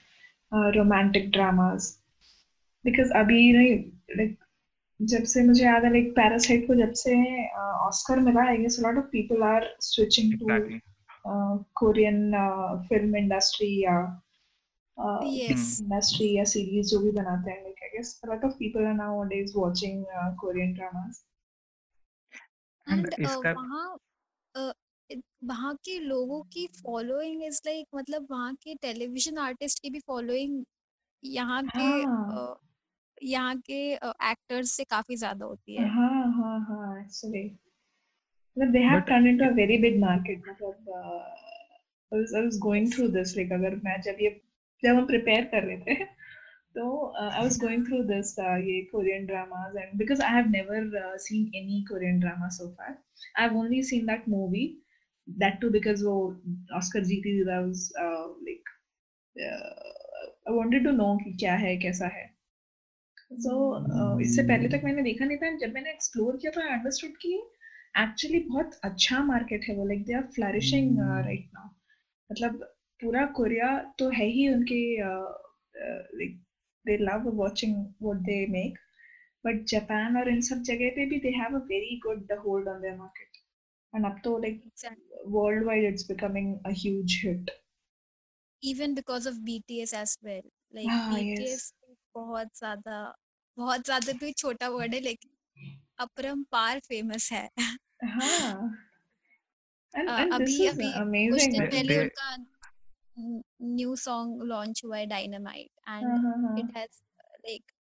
E: uh, romantic dramas. Because अभी जब से मुझे याद है लाइक पैरासाइट को जब से ऑस्कर मिला I guess lot of people are switching to Korean film
G: industry या इंडस्ट्री
E: या सीरीज जो भी बनाते हैं like I guess lot of people are nowadays watching Korean dramas
G: and वहाँ के लोगों की फॉलोइंग इज लाइक मतलब वहाँ के टेलीविजन आर्टिस्ट की भी फॉलोइंग यहाँ के हाँ। यहाँ के एक्टर्स से काफी ज्यादा होती है हाँ
E: हाँ हाँ एक्चुअली मतलब they have turn into a very big market मतलब I was going through this like अगर मैं जब ये जब हम प्रिपेयर कर रहे थे तो I was going through this ये Korean dramas and because I have never seen any Korean drama so far I have only seen that movie that too because वो ऑस्कर जीती थी that was like I wanted to know कि क्या है कैसा है सो uh, इससे पहले तक मैंने देखा नहीं था जब मैंने एक्सप्लोर किया तो आई अंडरस्टूड कि एक्चुअली बहुत अच्छा मार्केट है वो like they are flourishing right now मतलब पूरा कोरिया तो है ही उनके like uh, uh, they love watching what they make but japan or in some jagah they have a very good hold on their market and up to like exactly. worldwide it's becoming a huge hit
G: even because of bts as well like ah, bts yes. बहुत ज्यादा बहुत ज्यादा भी छोटा वर्ड है लेकिन अपरंपार famous है हाँ. And, and अभी अभी कुछ दिन पहले उनका new song launch हुआ है Dynamite and it has like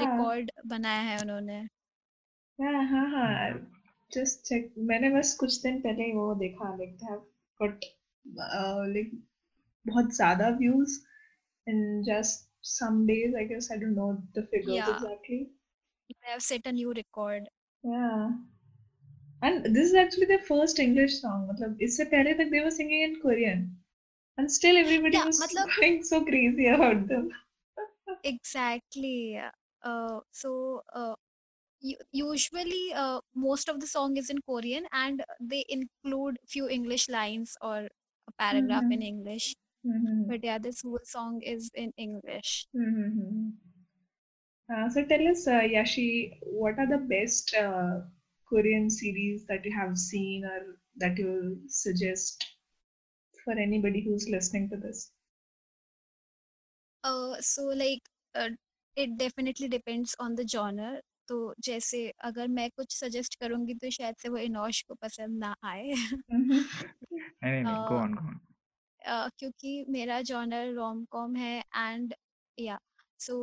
G: record बनाया है उन्होंने हाँ हाँ हाँ जस्ट चेक मैंने बस कुछ दिन पहले वो देखा like they have
E: got like बहुत ज्यादा views and just some days i guess i don't know the figures yeah. exactly they have set a new record yeah and this is actually their first english song matlab isse pehle tak they were singing in korean and still everybody yeah, was matlab, going so crazy about them
G: exactly uh, so uh, usually uh, most of the song is in korean and they include few english lines or a paragraph mm-hmm. in english mm-hmm. but yeah this whole song is in english
E: mm-hmm. uh, so tell us uh, yashi what are the best uh, korean series that you have seen or that you suggest for anybody who's listening to this? Uh, so like
G: uh, it definitely depends on the genre. तो जैसे अगर मैं कुछ सजेस्ट करूंगी तो शायद से वो इनोश को पसंद ना आए नहीं
F: नहीं गो ऑन गो
G: ऑन क्योंकि मेरा जॉनर रोम कॉम है एंड या सो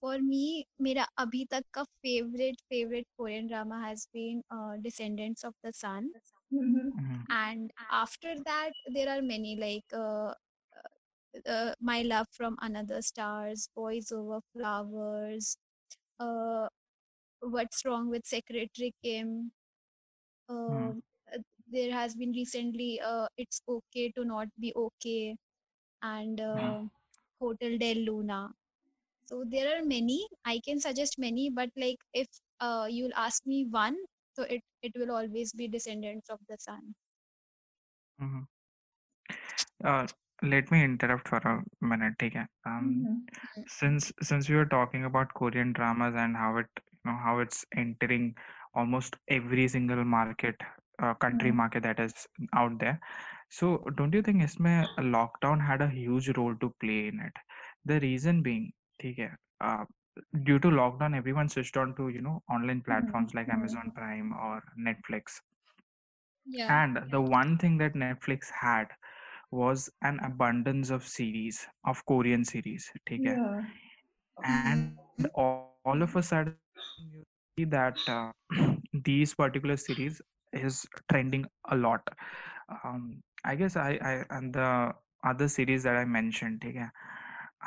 G: फॉर मी मेरा अभी तक का favourite favourite Korean drama has been descendants of the sun Mm-hmm. mm-hmm. And after that, there are many like uh, uh, uh, My Love from Another Stars, Boys Over Flowers, uh, What's Wrong with Secretary Kim. Mm. There has been recently uh, It's Okay to Not Be Okay and mm. Hotel Del Luna. So there are many. I can suggest many, but like if you'll ask me one, so it it will always be descendants of the sun mm-hmm. uh, let
F: me interrupt for a minute take um, mm-hmm. since since we were talking about korean dramas and how it you know how it's entering almost every single market uh, country mm-hmm. market that is out there so don't you think isme uh, lockdown had a huge role to play in it the reason being ठीक है uh, due to lockdown everyone switched on to you know online mm-hmm. platforms mm-hmm. like amazon prime or netflix yeah. and the one thing that netflix had was an abundance of series of korean series take yeah. care and all, all, of a sudden you see that uh, these particular series is trending a lot um, i guess i i and the other series that i mentioned take care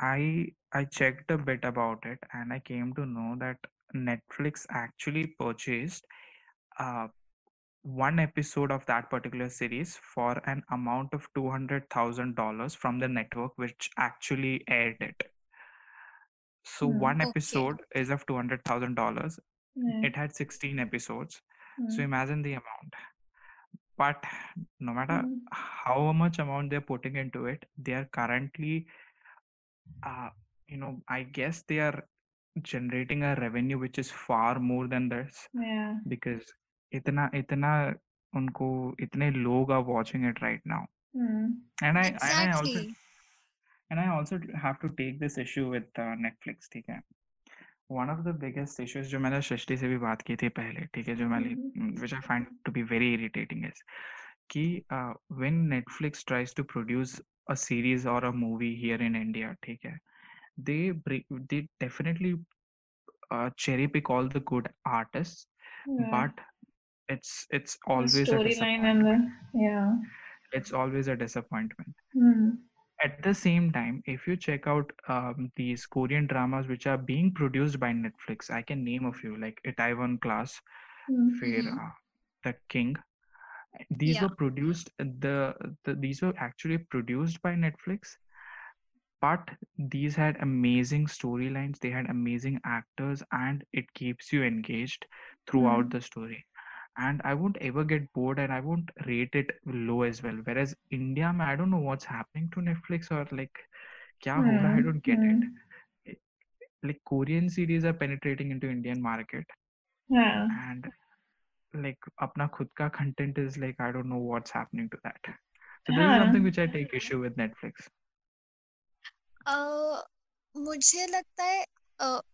F: I I checked a bit about it and I came to know that Netflix actually purchased uh, one episode of that particular series for an amount of two hundred thousand dollars from the network which actually aired it. So Mm, one okay. episode is of two hundred thousand dollars. Hmm. It had sixteen episodes. So hmm. imagine the amount. But no matter mm, how much amount they're putting into it, they are currently uh, you know i guess they are generating a revenue which is far more than this
G: yeah
F: because itna itna unko itne log are watching it right now
G: mm.
F: and I, exactly. I, I also and i also have to take this issue with uh, netflix ठीक है one of the biggest issues जो मैंने सृष्टि से भी बात की थी पहले ठीक है जो मैंने which I find to be very irritating is कि uh, when Netflix tries to produce a series or a movie here in India, okay? They they definitely uh, cherry pick all the good artists, yeah. but it's it's always storyline and
G: the, yeah,
F: it's always a disappointment.
G: Mm.
F: At the same time, if you check out um, these Korean dramas which are being produced by Netflix, I can name a few like Taiwan Class, mm-hmm. The King, these yeah. were produced the, the these were actually produced by netflix but these had amazing storylines they had amazing actors and it keeps you engaged throughout mm. the story and i won't ever get bored and i won't rate it low as well whereas india i don't know what's happening to netflix or like kya mm. i mm-hmm. don't get mm. it mm-hmm. eh, like korean series are penetrating into indian market
G: yeah.
F: and like apna khud ka content is like i don't know what's happening to that so yeah. this is something which i take issue with netflix
G: uh मुझे लगता है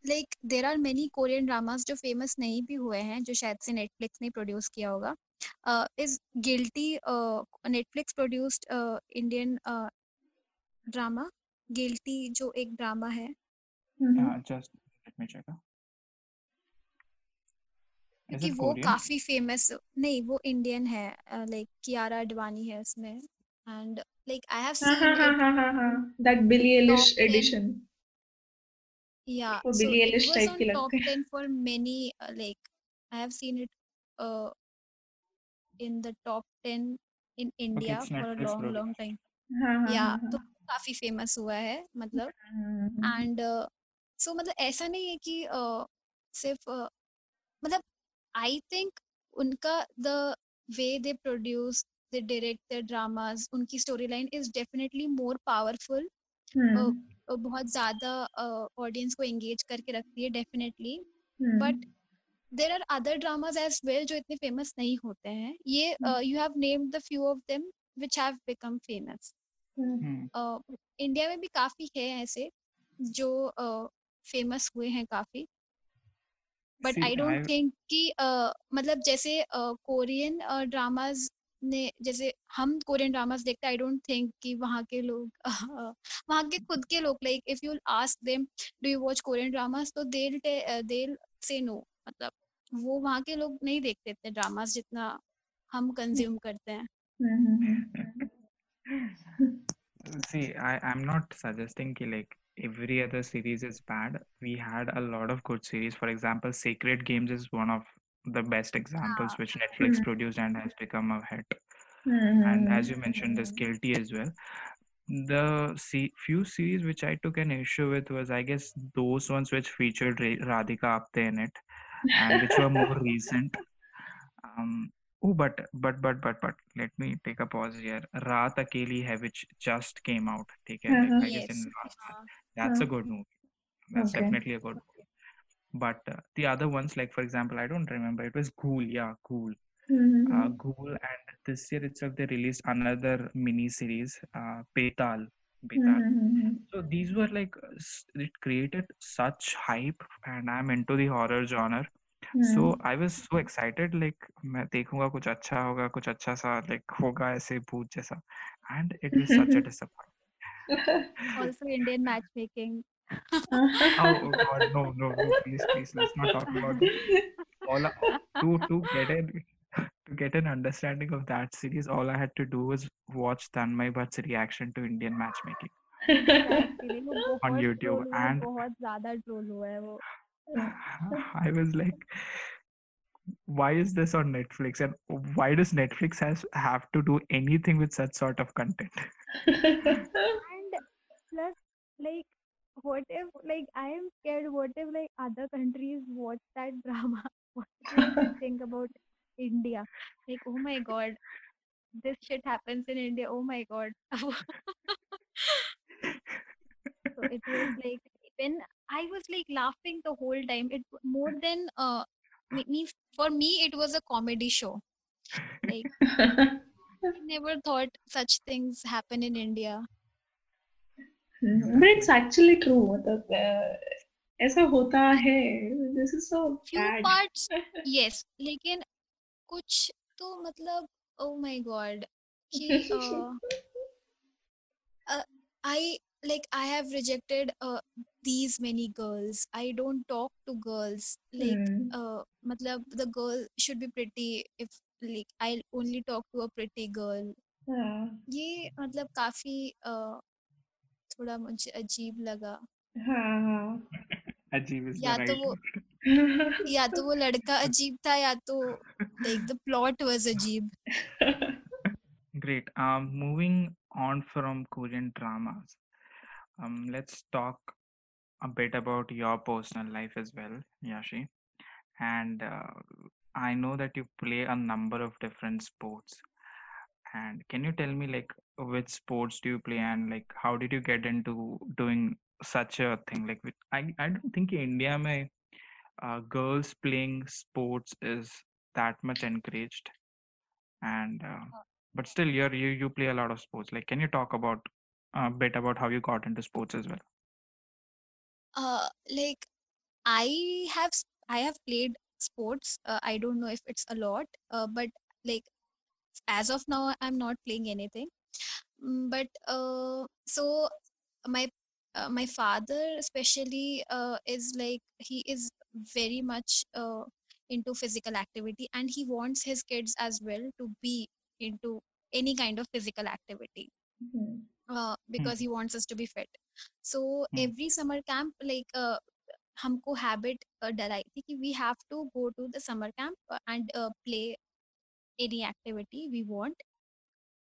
G: like there are many Korean dramas जो फेमस नहीं भी हुए हैं जो शायद से नेटफ्लिक्स ने प्रोड्यूस किया होगा is guilty Netflix produced Indian drama guilty जो एक ड्रामा है जस्ट लेट मी चेक क्योंकि वो काफी फेमस नहीं वो इंडियन है लाइक कियारा अडवाणी है
E: उसमें and like I have seen that Billie Eilish edition या वो बिली एलिश टाइप की लगती है for many like I have seen it
G: in the top 10 in India for a long long time या तो काफी फेमस हुआ है मतलब एंड हम्म। सो uh, मतलब ऐसा नहीं है कि uh, सिर्फ uh, मतलब आई थिंक उनका the way they produce they direct the dramas उनकी story line is definitely more powerful बहुत ज्यादा ऑडियंस uh, को एंगेज करके रखती है definitely but there are other dramas as well जो इतने फेमस नहीं होते हैं ये you have named the few of them which have become famous India में भी काफी है ऐसे जो फेमस uh, हुए हैं काफी बट आई डोंट थिंक कि uh, मतलब जैसे कोरियन uh, ड्रामाज ने जैसे हम कोरियन ड्रामास देखते आई डोंट थिंक कि वहाँ के लोग वहाँ के खुद के लोग like if you ask them do you watch Korean dramas तो देल देल से नो मतलब वो वहाँ के लोग नहीं देखते इतने ड्रामास जितना हम कंज्यूम करते हैं हम्म,
F: हम्म, हम्म, see i i'm not suggesting ki like every other series is bad. We had a lot of good series. For example, Sacred Games is one of the best examples which Netflix mm-hmm. produced and has become a hit. Mm-hmm. And as you hmm. mentioned, this hmm. guilty as well. The few series which I took an issue with was, I guess, those ones which featured Radhika Apte in it, and which were more recent. Um, Oh, but but but but but let me take a pause here. Raat Akeli Hai, which just came out. Take care. Uh-huh. I last uh-huh. That's uh-huh. a good movie. That's okay. definitely a good movie. But uh, the other ones, like for example, I don't remember. It was Ghoul. Yeah, Ghoul. Mm-hmm. Uh, Ghoul. And this year itself, they released another mini series, uh, Petal. Mm-hmm. So these were like it created such hype, and I'm into the horror genre. So I was so excited like मैं देखूंगा कुछ अच्छा होगा कुछ अच्छा सा लाइक होगा ऐसे भूत जैसा and it is such a
G: disappointment also Indian match making
F: oh, oh god no no no please please let's not talk about it. all to to get it to get an understanding of that series all i had to do was watch tanmay bhatt's reaction to indian matchmaking on youtube and
G: बहुत ज्यादा troll हुआ है वो
F: I was like, why is this on Netflix? And why does Netflix has have to do anything with such sort of content? and
G: plus, like, what if like I am scared? What if like other countries watch that drama? What do you think about India? Like, oh my god, this shit happens in India. Oh my god. so it was like when I was like laughing the whole time. It more mm. than uh, me for me it was a comedy show. Like I never thought such things happen in India.
E: But it's actually true. मतलब uh, ऐसा होता है. This is so bad. Few
G: parts, yes. लेकिन कुछ तो मतलब oh my god. कि, uh, uh, I like i have rejected uh, these many girls i don't talk to girls like mm. uh matlab the girl should be pretty if like i'll only talk to a pretty girl
E: हाँ. ये
G: मतलब काफी uh, थोड़ा मुझे अजीब लगा
E: हाँ, हाँ. अजीब या तो वो
G: या तो वो लड़का अजीब था या तो like the plot was अजीब
F: great um moving on from korean dramas um, let's talk a bit about your personal life as well, Yashi. And uh, I know that you play a number of different sports. And can you tell me, like, which sports do you play, and like, how did you get into doing such a thing? Like, I I don't think in India, my uh, girls playing sports is that much encouraged. And uh, uh, but still, you're you you play a lot of sports. Like, can you talk about a uh, bit about how you got into sports as well? Uh,
G: like I have I have played sports. Uh, I don't know if it's a lot, uh, but like as of now, I'm not playing anything. Mm, but uh, so my uh, my father especially uh, is like he is very much uh, into physical activity and he wants his kids as well to be into any kind of physical activity Mm-hmm. Uh, hmm. because he wants us to be fit so hmm. every summer camp like uh, hamko habit uh, we have to go to the summer camp uh, and uh, play any activity we want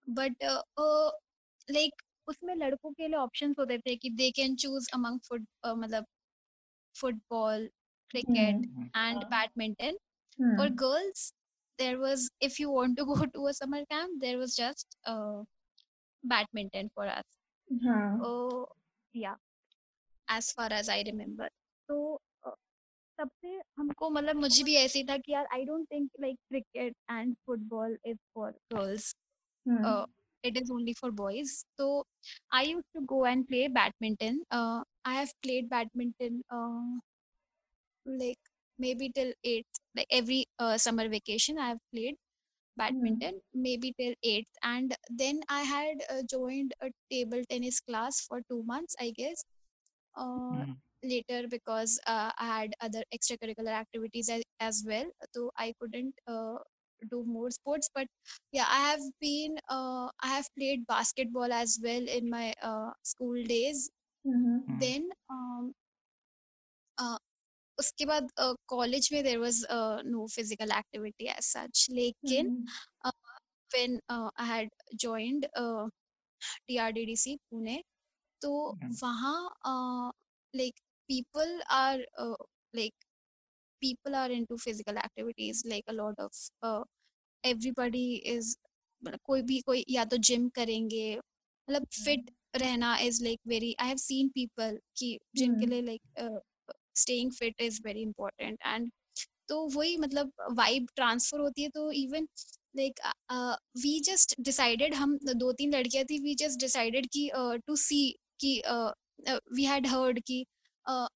G: but uh, like उसमें लड़कों के लिए ऑप्शंस होते थे कि they can choose among foot मतलब फुटबॉल क्रिकेट एंड बैडमिंटन और girls there was if you want to go to a summer camp badminton for us. Hmm. Oh, as As far as I remember. तो, तब से हमको मतलब मुझे भी ऐसे ही था कि यार I don't think like cricket and football is for girls it is only for boys तो I use to go and play badminton I have played badminton like maybe till eight like every summer vacation I have played Hmm. badminton mm-hmm. maybe till 8th and then i had uh, joined a table tennis class for 2 months i guess uh, mm-hmm. later because uh, i had other extracurricular activities as, as well so i couldn't uh, do more sports but yeah i have been uh, i have played basketball as well in my uh, school days mm-hmm. then um, उसके बाद कॉलेज में there was no physical activity as such लेकिन when I had D C Pune तो हम्म। वहाँ like people are like people are into physical activities like a lot of everybody is is मतलब कोई भी कोई या तो जिम करेंगे मतलब फिट हम्म। रहना is like very I have seen people कि जिम के हम्म। लिए like staying fit is very important and तो वही मतलब वाइब ट्रांसफर होती है तो even like we just decided हम दो तीन लड़कियां थी वी जस्ट डिसाइडेड कि टू uh, सी कि वी हैड हर्ड कि uh,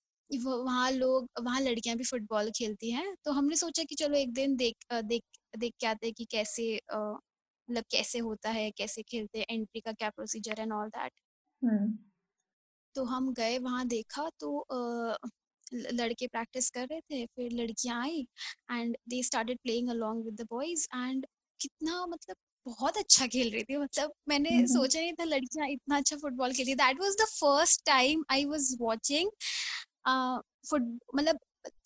G: वहाँ लोग वहाँ लड़कियां भी फुटबॉल खेलती हैं तो हमने सोचा कि चलो एक दिन देख uh, देख देख के आते हैं कि कैसे मतलब कैसे होता है कैसे खेलते हैं एंट्री का क्या प्रोसीजर एंड ऑल दैट तो हम गए वहाँ देखा तो लड़के प्रैक्टिस कर रहे थे फिर लड़कियां आई and they started playing along with the boys and कितना मतलब बहुत अच्छा खेल रही थी मतलब मैंने mm-hmm. सोचा नहीं था लड़कियां इतना अच्छा फुटबॉल खेली that was the first time I was watching foot मतलब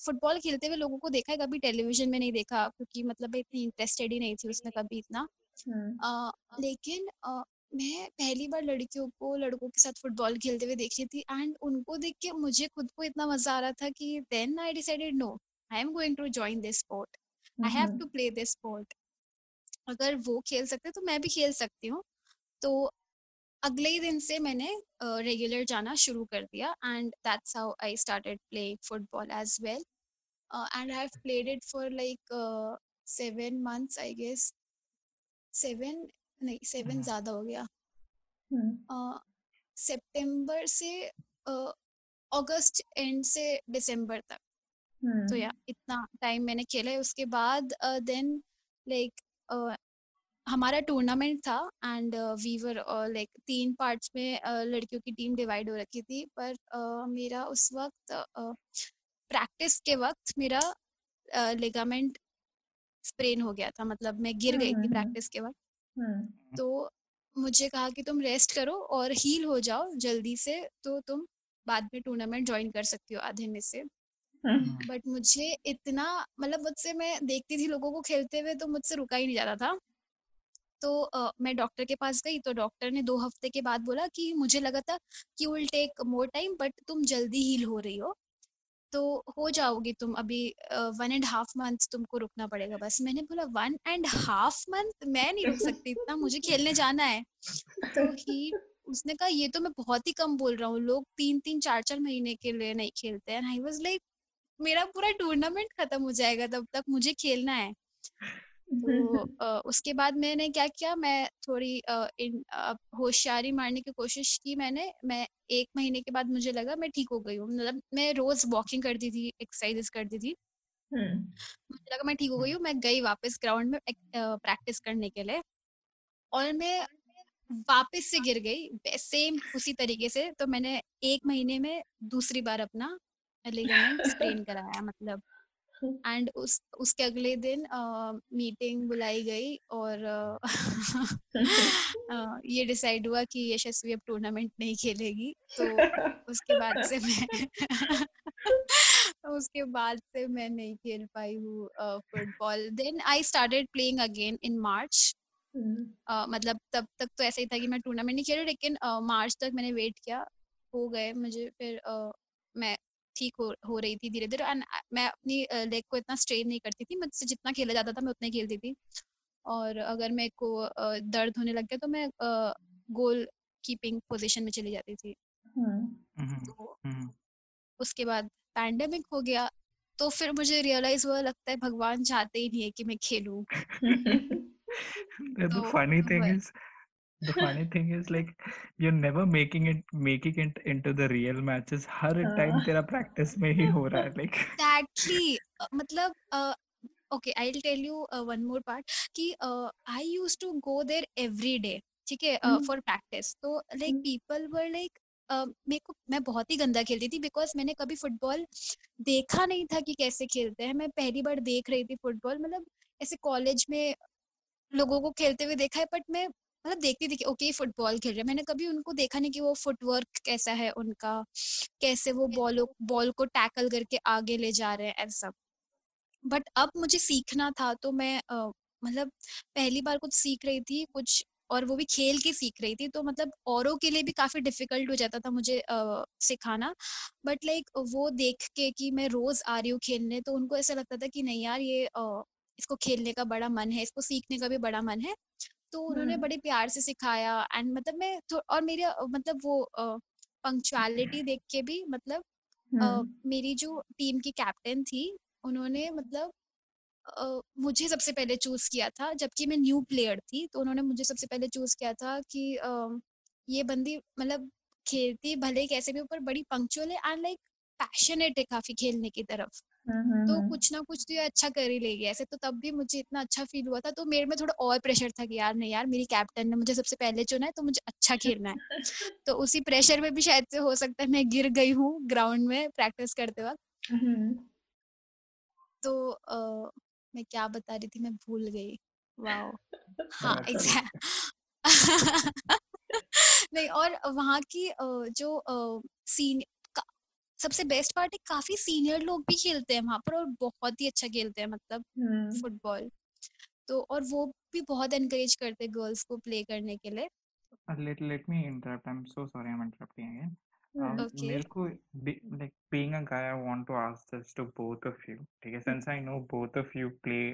G: फुटबॉल खेलते हुए लोगों को देखा है कभी टेलीविजन में नहीं देखा क्योंकि मतलब इतनी इंटरेस्टेड ही नहीं थी उसमें कभी इतना hmm. uh, लेकिन uh, मैं पहली बार लड़कियों को लड़कों के साथ फुटबॉल खेलते हुए देख रही थी एंड उनको देख के मुझे खुद को इतना मजा आ रहा था कि then I decided no I am going to join this sport I have to play this sport अगर वो खेल सकते तो मैं भी खेल सकती हूँ तो अगले ही दिन से मैंने रेगुलर uh, जाना शुरू कर दिया and that's how I started playing football as well and I have played it for like seven months I guess seven नहीं सेवन हाँ। ज्यादा हो गया हम्म। सितंबर से अगस्त एंड से दिसंबर तक तो हम्म। या इतना टाइम मैंने खेला है उसके बाद देन लाइक हमारा टूर्नामेंट था एंड वीवर लाइक तीन पार्ट्स में uh, लड़कियों की टीम डिवाइड हो रखी थी पर uh, मेरा उस वक्त प्रैक्टिस uh, के वक्त मेरा लिगामेंट स्प्रेन हो गया था मतलब मैं गिर गई हम्म, थी प्रैक्टिस के वक्त तो मुझे कहा कि तुम रेस्ट करो और हील हो जाओ जल्दी से तो तुम बाद में टूर्नामेंट ज्वाइन कर सकती हो आधे में से बट मुझे इतना मतलब मुझसे मैं देखती थी लोगों को खेलते हुए तो मुझसे रुका ही नहीं जाता था तो आ, मैं डॉक्टर के पास गई तो डॉक्टर ने दो हफ्ते के बाद बोला कि मुझे लगा था कि will take more time but तुम जल्दी हील हो रही हो तो हो जाओगी तुम अभी वन एंड हाफ मंथ तुमको रुकना पड़ेगा बस मैंने बोला वन एंड हाफ मंथ मैं नहीं रुक सकती इतना मुझे खेलने जाना है तो ही उसने कहा ये तो मैं बहुत ही कम बोल रहा हूँ लोग तीन तीन चार चार महीने के लिए नहीं खेलते हैं आई वाज लाइक मेरा पूरा टूर्नामेंट खत्म हो जाएगा तब तक मुझे खेलना है तो उसके बाद मैंने क्या किया मैं थोड़ी होशियारी मारने की कोशिश की मैंने मैं एक महीने के बाद मुझे लगा मैं ठीक हो गई हूँ मतलब मैं रोज वॉकिंग करती थी एक्सरसाइजेस करती थी मुझे लगा मैं ठीक हो गई हूँ मैं गई वापस ग्राउंड में प्रैक्टिस करने के लिए और मैं वापस से गिर गई सेम उसी तरीके से तो मैंने एक महीने में दूसरी बार अपना लिगामेंट कराया मतलब एंड उस उसके अगले दिन मीटिंग uh, बुलाई गई और uh, uh, ये डिसाइड हुआ कि यशस्वी अब टूर्नामेंट नहीं खेलेगी तो उसके बाद से मैं उसके बाद से मैं नहीं खेल पाई हूँ football then I started playing again in March मतलब तब तक तो ऐसा ही था कि मैं टूर्नामेंट नहीं खेल रही लेकिन मार्च तक मैंने वेट किया हो गए मुझे फिर मैं ठीक हो, हो रही थी धीरे धीरे एंड मैं अपनी लेग को इतना स्ट्रेन नहीं करती थी मुझसे जितना खेला जाता था मैं उतना ही खेलती थी और अगर मेरे को दर्द होने लग गया तो मैं गोल कीपिंग पोजिशन में चली जाती थी हम्म। हम्म, तो हम्म। उसके बाद पैंडेमिक हो गया तो फिर मुझे रियलाइज हुआ लगता है भगवान चाहते ही नहीं है कि मैं खेलूं the तो funny thing is the funny thing is like you're never making it making it into the real matches har uh, time tera practice mein hi ho raha hai like exactly matlab uh, okay I'll tell you uh, one more part ki uh, I used to go there every day ठीक है फॉर प्रैक्टिस तो लाइक पीपल वर लाइक मेरे को मैं बहुत ही गंदा खेलती थी बिकॉज मैंने कभी फुटबॉल देखा नहीं था कि कैसे खेलते हैं मैं पहली बार देख रही थी फुटबॉल मतलब ऐसे कॉलेज में लोगों को खेलते हुए देखा है बट मैं मतलब देखती थी ओके ओके फुटबॉल खेल रहे मैंने कभी उनको देखा नहीं कि वो फुटवर्क कैसा है उनका कैसे वो बॉल बॉल को टैकल करके आगे ले जा रहे हैं ऐसा बट अब मुझे सीखना था तो मैं मतलब पहली बार कुछ सीख रही थी कुछ और वो भी खेल के सीख रही थी तो मतलब औरों के लिए भी काफ़ी डिफिकल्ट हो जाता था मुझे आ, सिखाना बट लाइक वो देख के कि मैं रोज़ आ रही हूँ खेलने तो उनको ऐसा लगता था कि नहीं यार ये आ, इसको खेलने का बड़ा मन है इसको सीखने का भी बड़ा मन है तो उन्होंने हम्म। बड़े प्यार से सिखाया एंड मतलब मैं और मेरे मतलब वो पंक्चुअलिटी देख के भी मतलब Uh, मेरी जो टीम की कैप्टन थी उन्होंने मतलब uh, मुझे सबसे पहले चूज किया था जबकि मैं न्यू प्लेयर थी तो उन्होंने मुझे सबसे पहले चूज किया था कि uh, ये बंदी मतलब खेलती भले कैसे भी ऊपर बड़ी पंक्चुअल है एंड लाइक पैशनेट है काफी खेलने की तरफ तो कुछ ना कुछ तो ये अच्छा कर ही लेगी ऐसे तो तब भी मुझे इतना अच्छा फील हुआ था तो मेरे में थोड़ा और प्रेशर था कि यार नहीं यार मेरी कैप्टन ने मुझे सबसे पहले चुना है तो मुझे अच्छा खेलना है तो उसी प्रेशर में भी शायद से हो सकता है मैं गिर गई हूँ ग्राउंड में प्रैक्टिस करते वक्त हम्म। तो आ, मैं क्या बता रही थी मैं भूल गई वाओ हाँ एग्जैक्ट हाँ, नहीं और वहाँ की जो सीन सबसे बेस्ट पार्ट है काफी सीनियर लोग भी खेलते हैं वहां पर और बहुत ही अच्छा खेलते हैं मतलब फुटबॉल hmm. तो और वो भी बहुत एनकरेज करते हैं गर्ल्स को प्ले करने के लिए let let me interrupt i'm so sorry i'm interrupting again um, okay. मेरे को like being a guy i want to ask this to both of you ठीक है since i know both of you play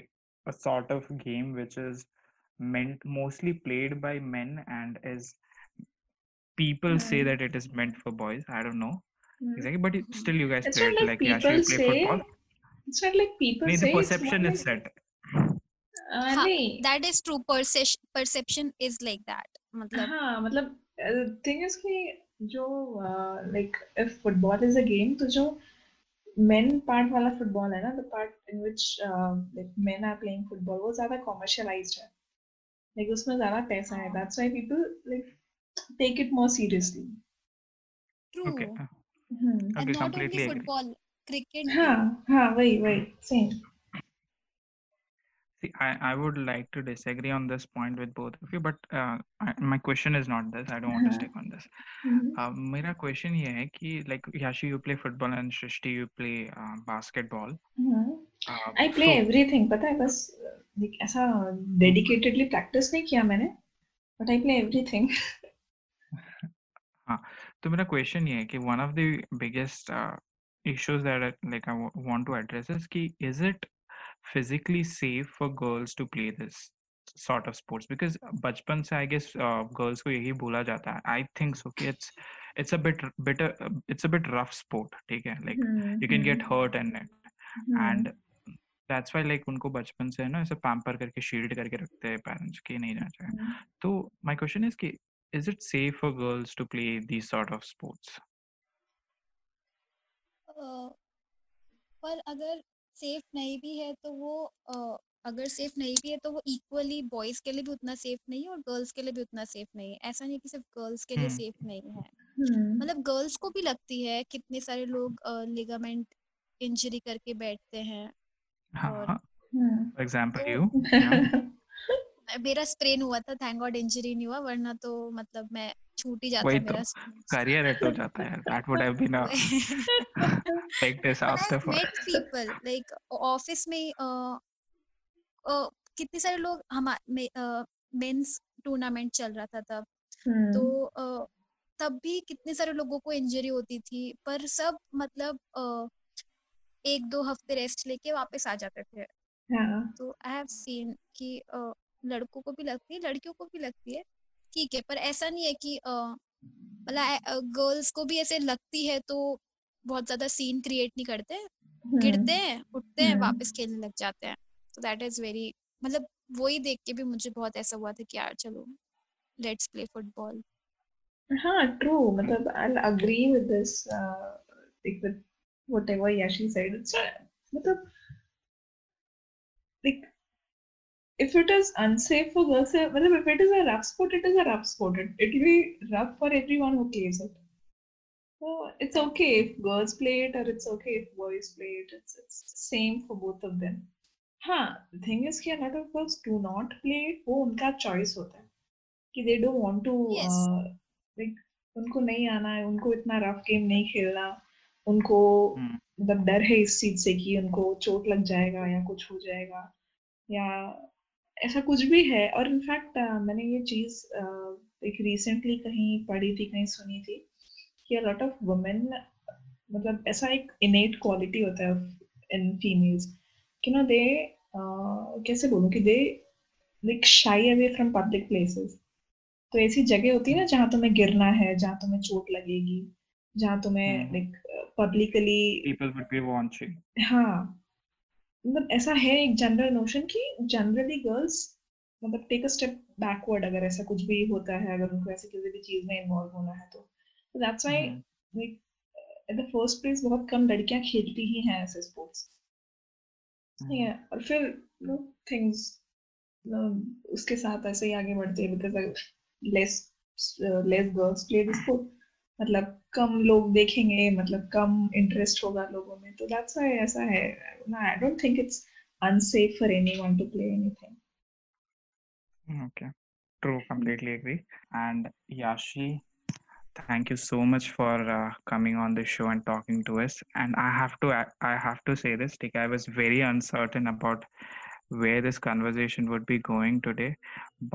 G: a sort of game which is meant mostly played by men and is people say that it is meant for boys i don't know Exactly, but still you guys play like, like yeah, should play say, football? It's not like people nee, say. The perception is like, set. Uh, ha, that is true. Perce- perception is like that. मतलब हाँ मतलब थिंग इज कि जो like if football is a game तो जो मेन पार्ट वाला फुटबॉल है ना the part in which like men are playing football वो ज्यादा कॉमर्शियलाइज्ड है लाइक उसमें ज्यादा पैसा है that's why people like take it more seriously true okay, and not only football agree. cricket हाँ हाँ वही वही same See, I, I would like to disagree on this point with both of you, but uh, I, my question is not this. I don't want to stick on this. Mm-hmm. Uh, मेरा question ये है कि like Yashi, you play football and Shrishti, you play uh, basketball. Mm-hmm. Uh, I play so, everything. पता है बस like ऐसा dedicatedly practice नहीं किया मैंने, but I play everything. हाँ तो मेरा क्वेश्चन ये है कि one of the biggest issues that like I want to address is कि is it physically safe for girls to play this sort of sports because बचपन से आई गेस गर्ल्स को यही बोला जाता है आई थिंक सो कि it's it's a bit bit it's a bit rough sport ठीक है like you can get hurt and and that's why like उनको बचपन से है ना ऐसे पैम्पर करके शील्ड करके रखते हैं पेरेंट्स के नहीं जाना चाहिए हम्म। तो माय क्वेश्चन इज कि is it safe for girls to play these sort of sports uh, पर अगर सेफ नहीं भी है तो वो uh, अगर सेफ नहीं भी है तो वो इक्वली बॉयज के लिए भी उतना सेफ नहीं है और गर्ल्स के लिए भी उतना सेफ नहीं है ऐसा नहीं कि सिर्फ गर्ल्स के लिए सेफ हम्म। नहीं है हम्म। मतलब गर्ल्स को भी लगती है कितने सारे लोग लिगामेंट uh, इंजरी करके बैठते हैं हाँ, और एग्जांपल हाँ। हम्म। यू मेरा स्प्रेन हुआ था थैंक गॉड इंजरी नहीं हुआ वरना तो मतलब मैं छूट ही जाता मेरा तो करियर हिट हो जाता है that would have been a big disaster for met people like office में uh, uh, कितने सारे लोग हमारे मेंस टूर्नामेंट चल रहा था तब hmm. तो uh, तब भी कितने सारे लोगों को इंजरी होती थी पर सब मतलब uh, एक दो हफ्ते रेस्ट लेके वापस आ जाते थे yeah. हाँ। तो आई हैव सीन कि uh, लड़कों को भी लगती है लड़कियों को भी लगती है ठीक है पर ऐसा नहीं है कि मतलब गर्ल्स को भी ऐसे लगती है तो बहुत ज्यादा सीन क्रिएट नहीं करते hmm. गिरते हैं उठते हैं हम्म। वापस खेलने लग जाते हैं तो दैट इज वेरी मतलब वो ही देख के भी मुझे बहुत ऐसा हुआ था कि यार चलो लेट्स प्ले फुटबॉल हाँ ट्रू मतलब I agree with this like with whatever Yashi said it's मतलब like if it is unsafe for girls, मतलब if it is a rough sport, it is a rough sport. It, it will be rough for everyone who plays it. So it's okay if girls play it or it's okay if boys play it. It's, it's same for both of them. Huh, the thing हाँ थिंग इज कि a lot of girls do not play it वो उनका चॉइस होता है कि they don't want to like उनको नहीं आना है उनको इतना रफ गेम नहीं खेलना उनको मतलब डर है इस चीज से कि उनको चोट लग जाएगा या कुछ हो जाएगा या ऐसा कुछ भी है और इनफैक्ट मैंने ये चीज़ एक रिसेंटली कहीं पढ़ी थी कहीं सुनी थी कि लॉट ऑफ वुमेन मतलब ऐसा एक इनेट क्वालिटी होता है इन फीमेल्स कि ना दे कैसे बोलूँ कि they like shy away from public places तो ऐसी जगह होती है ना जहाँ तुम्हें गिरना है जहाँ तुम्हें चोट लगेगी जहाँ तुम्हें like publicly people would be watching हाँ मतलब ऐसा है एक जनरल नोशन कि जनरली गर्ल्स मतलब टेक अ स्टेप बैकवर्ड अगर ऐसा कुछ भी होता है अगर उनको ऐसे किसी भी चीज में इन्वॉल्व होना है तो that's why like at the first place बहुत कम लड़कियां खेलती ही हैं ऐसे स्पोर्ट्स ठीक है हम्म। और फिर नो थिंग्स उसके साथ ऐसे ही आगे बढ़ते हैं because less less girls play this मतलब कम लोग देखेंगे मतलब कम इंटरेस्ट होगा लोगों में तो दैट्स व्हाई ऐसा है I don't think it's unsafe for anyone to play anything okay true hmm. completely agree and yashi thank you so much for uh, coming on the show and talking to us and i have to i have to say this Tika, i was very uncertain about where this conversation would be going today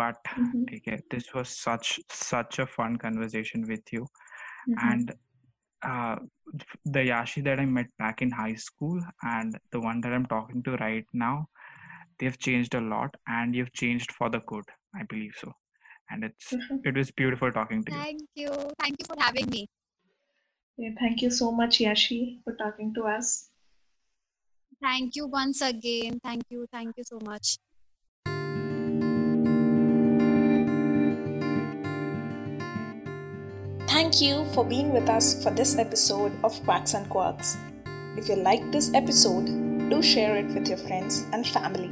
G: but mm-hmm. Tika, this was such such a fun conversation with you mm-hmm. and uh, the Yashi that I met back in high school and the one that I'm talking to right now, they've changed a lot and you've changed for the good. I believe so. And it's it was beautiful talking to thank you. Thank you. Thank you for having me. Yeah, thank you so much, Yashi, for talking to us. Thank you once again. Thank you. Thank you so much. Thank you for being with us for this episode of Quacks and Quirks. If you liked this episode, do share it with your friends and family.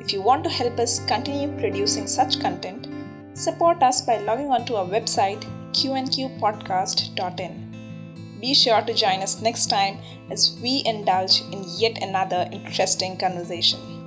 G: If you want to help us continue producing such content, support us by logging onto our website qnqpodcast.in. Be sure to join us next time as we indulge in yet another interesting conversation.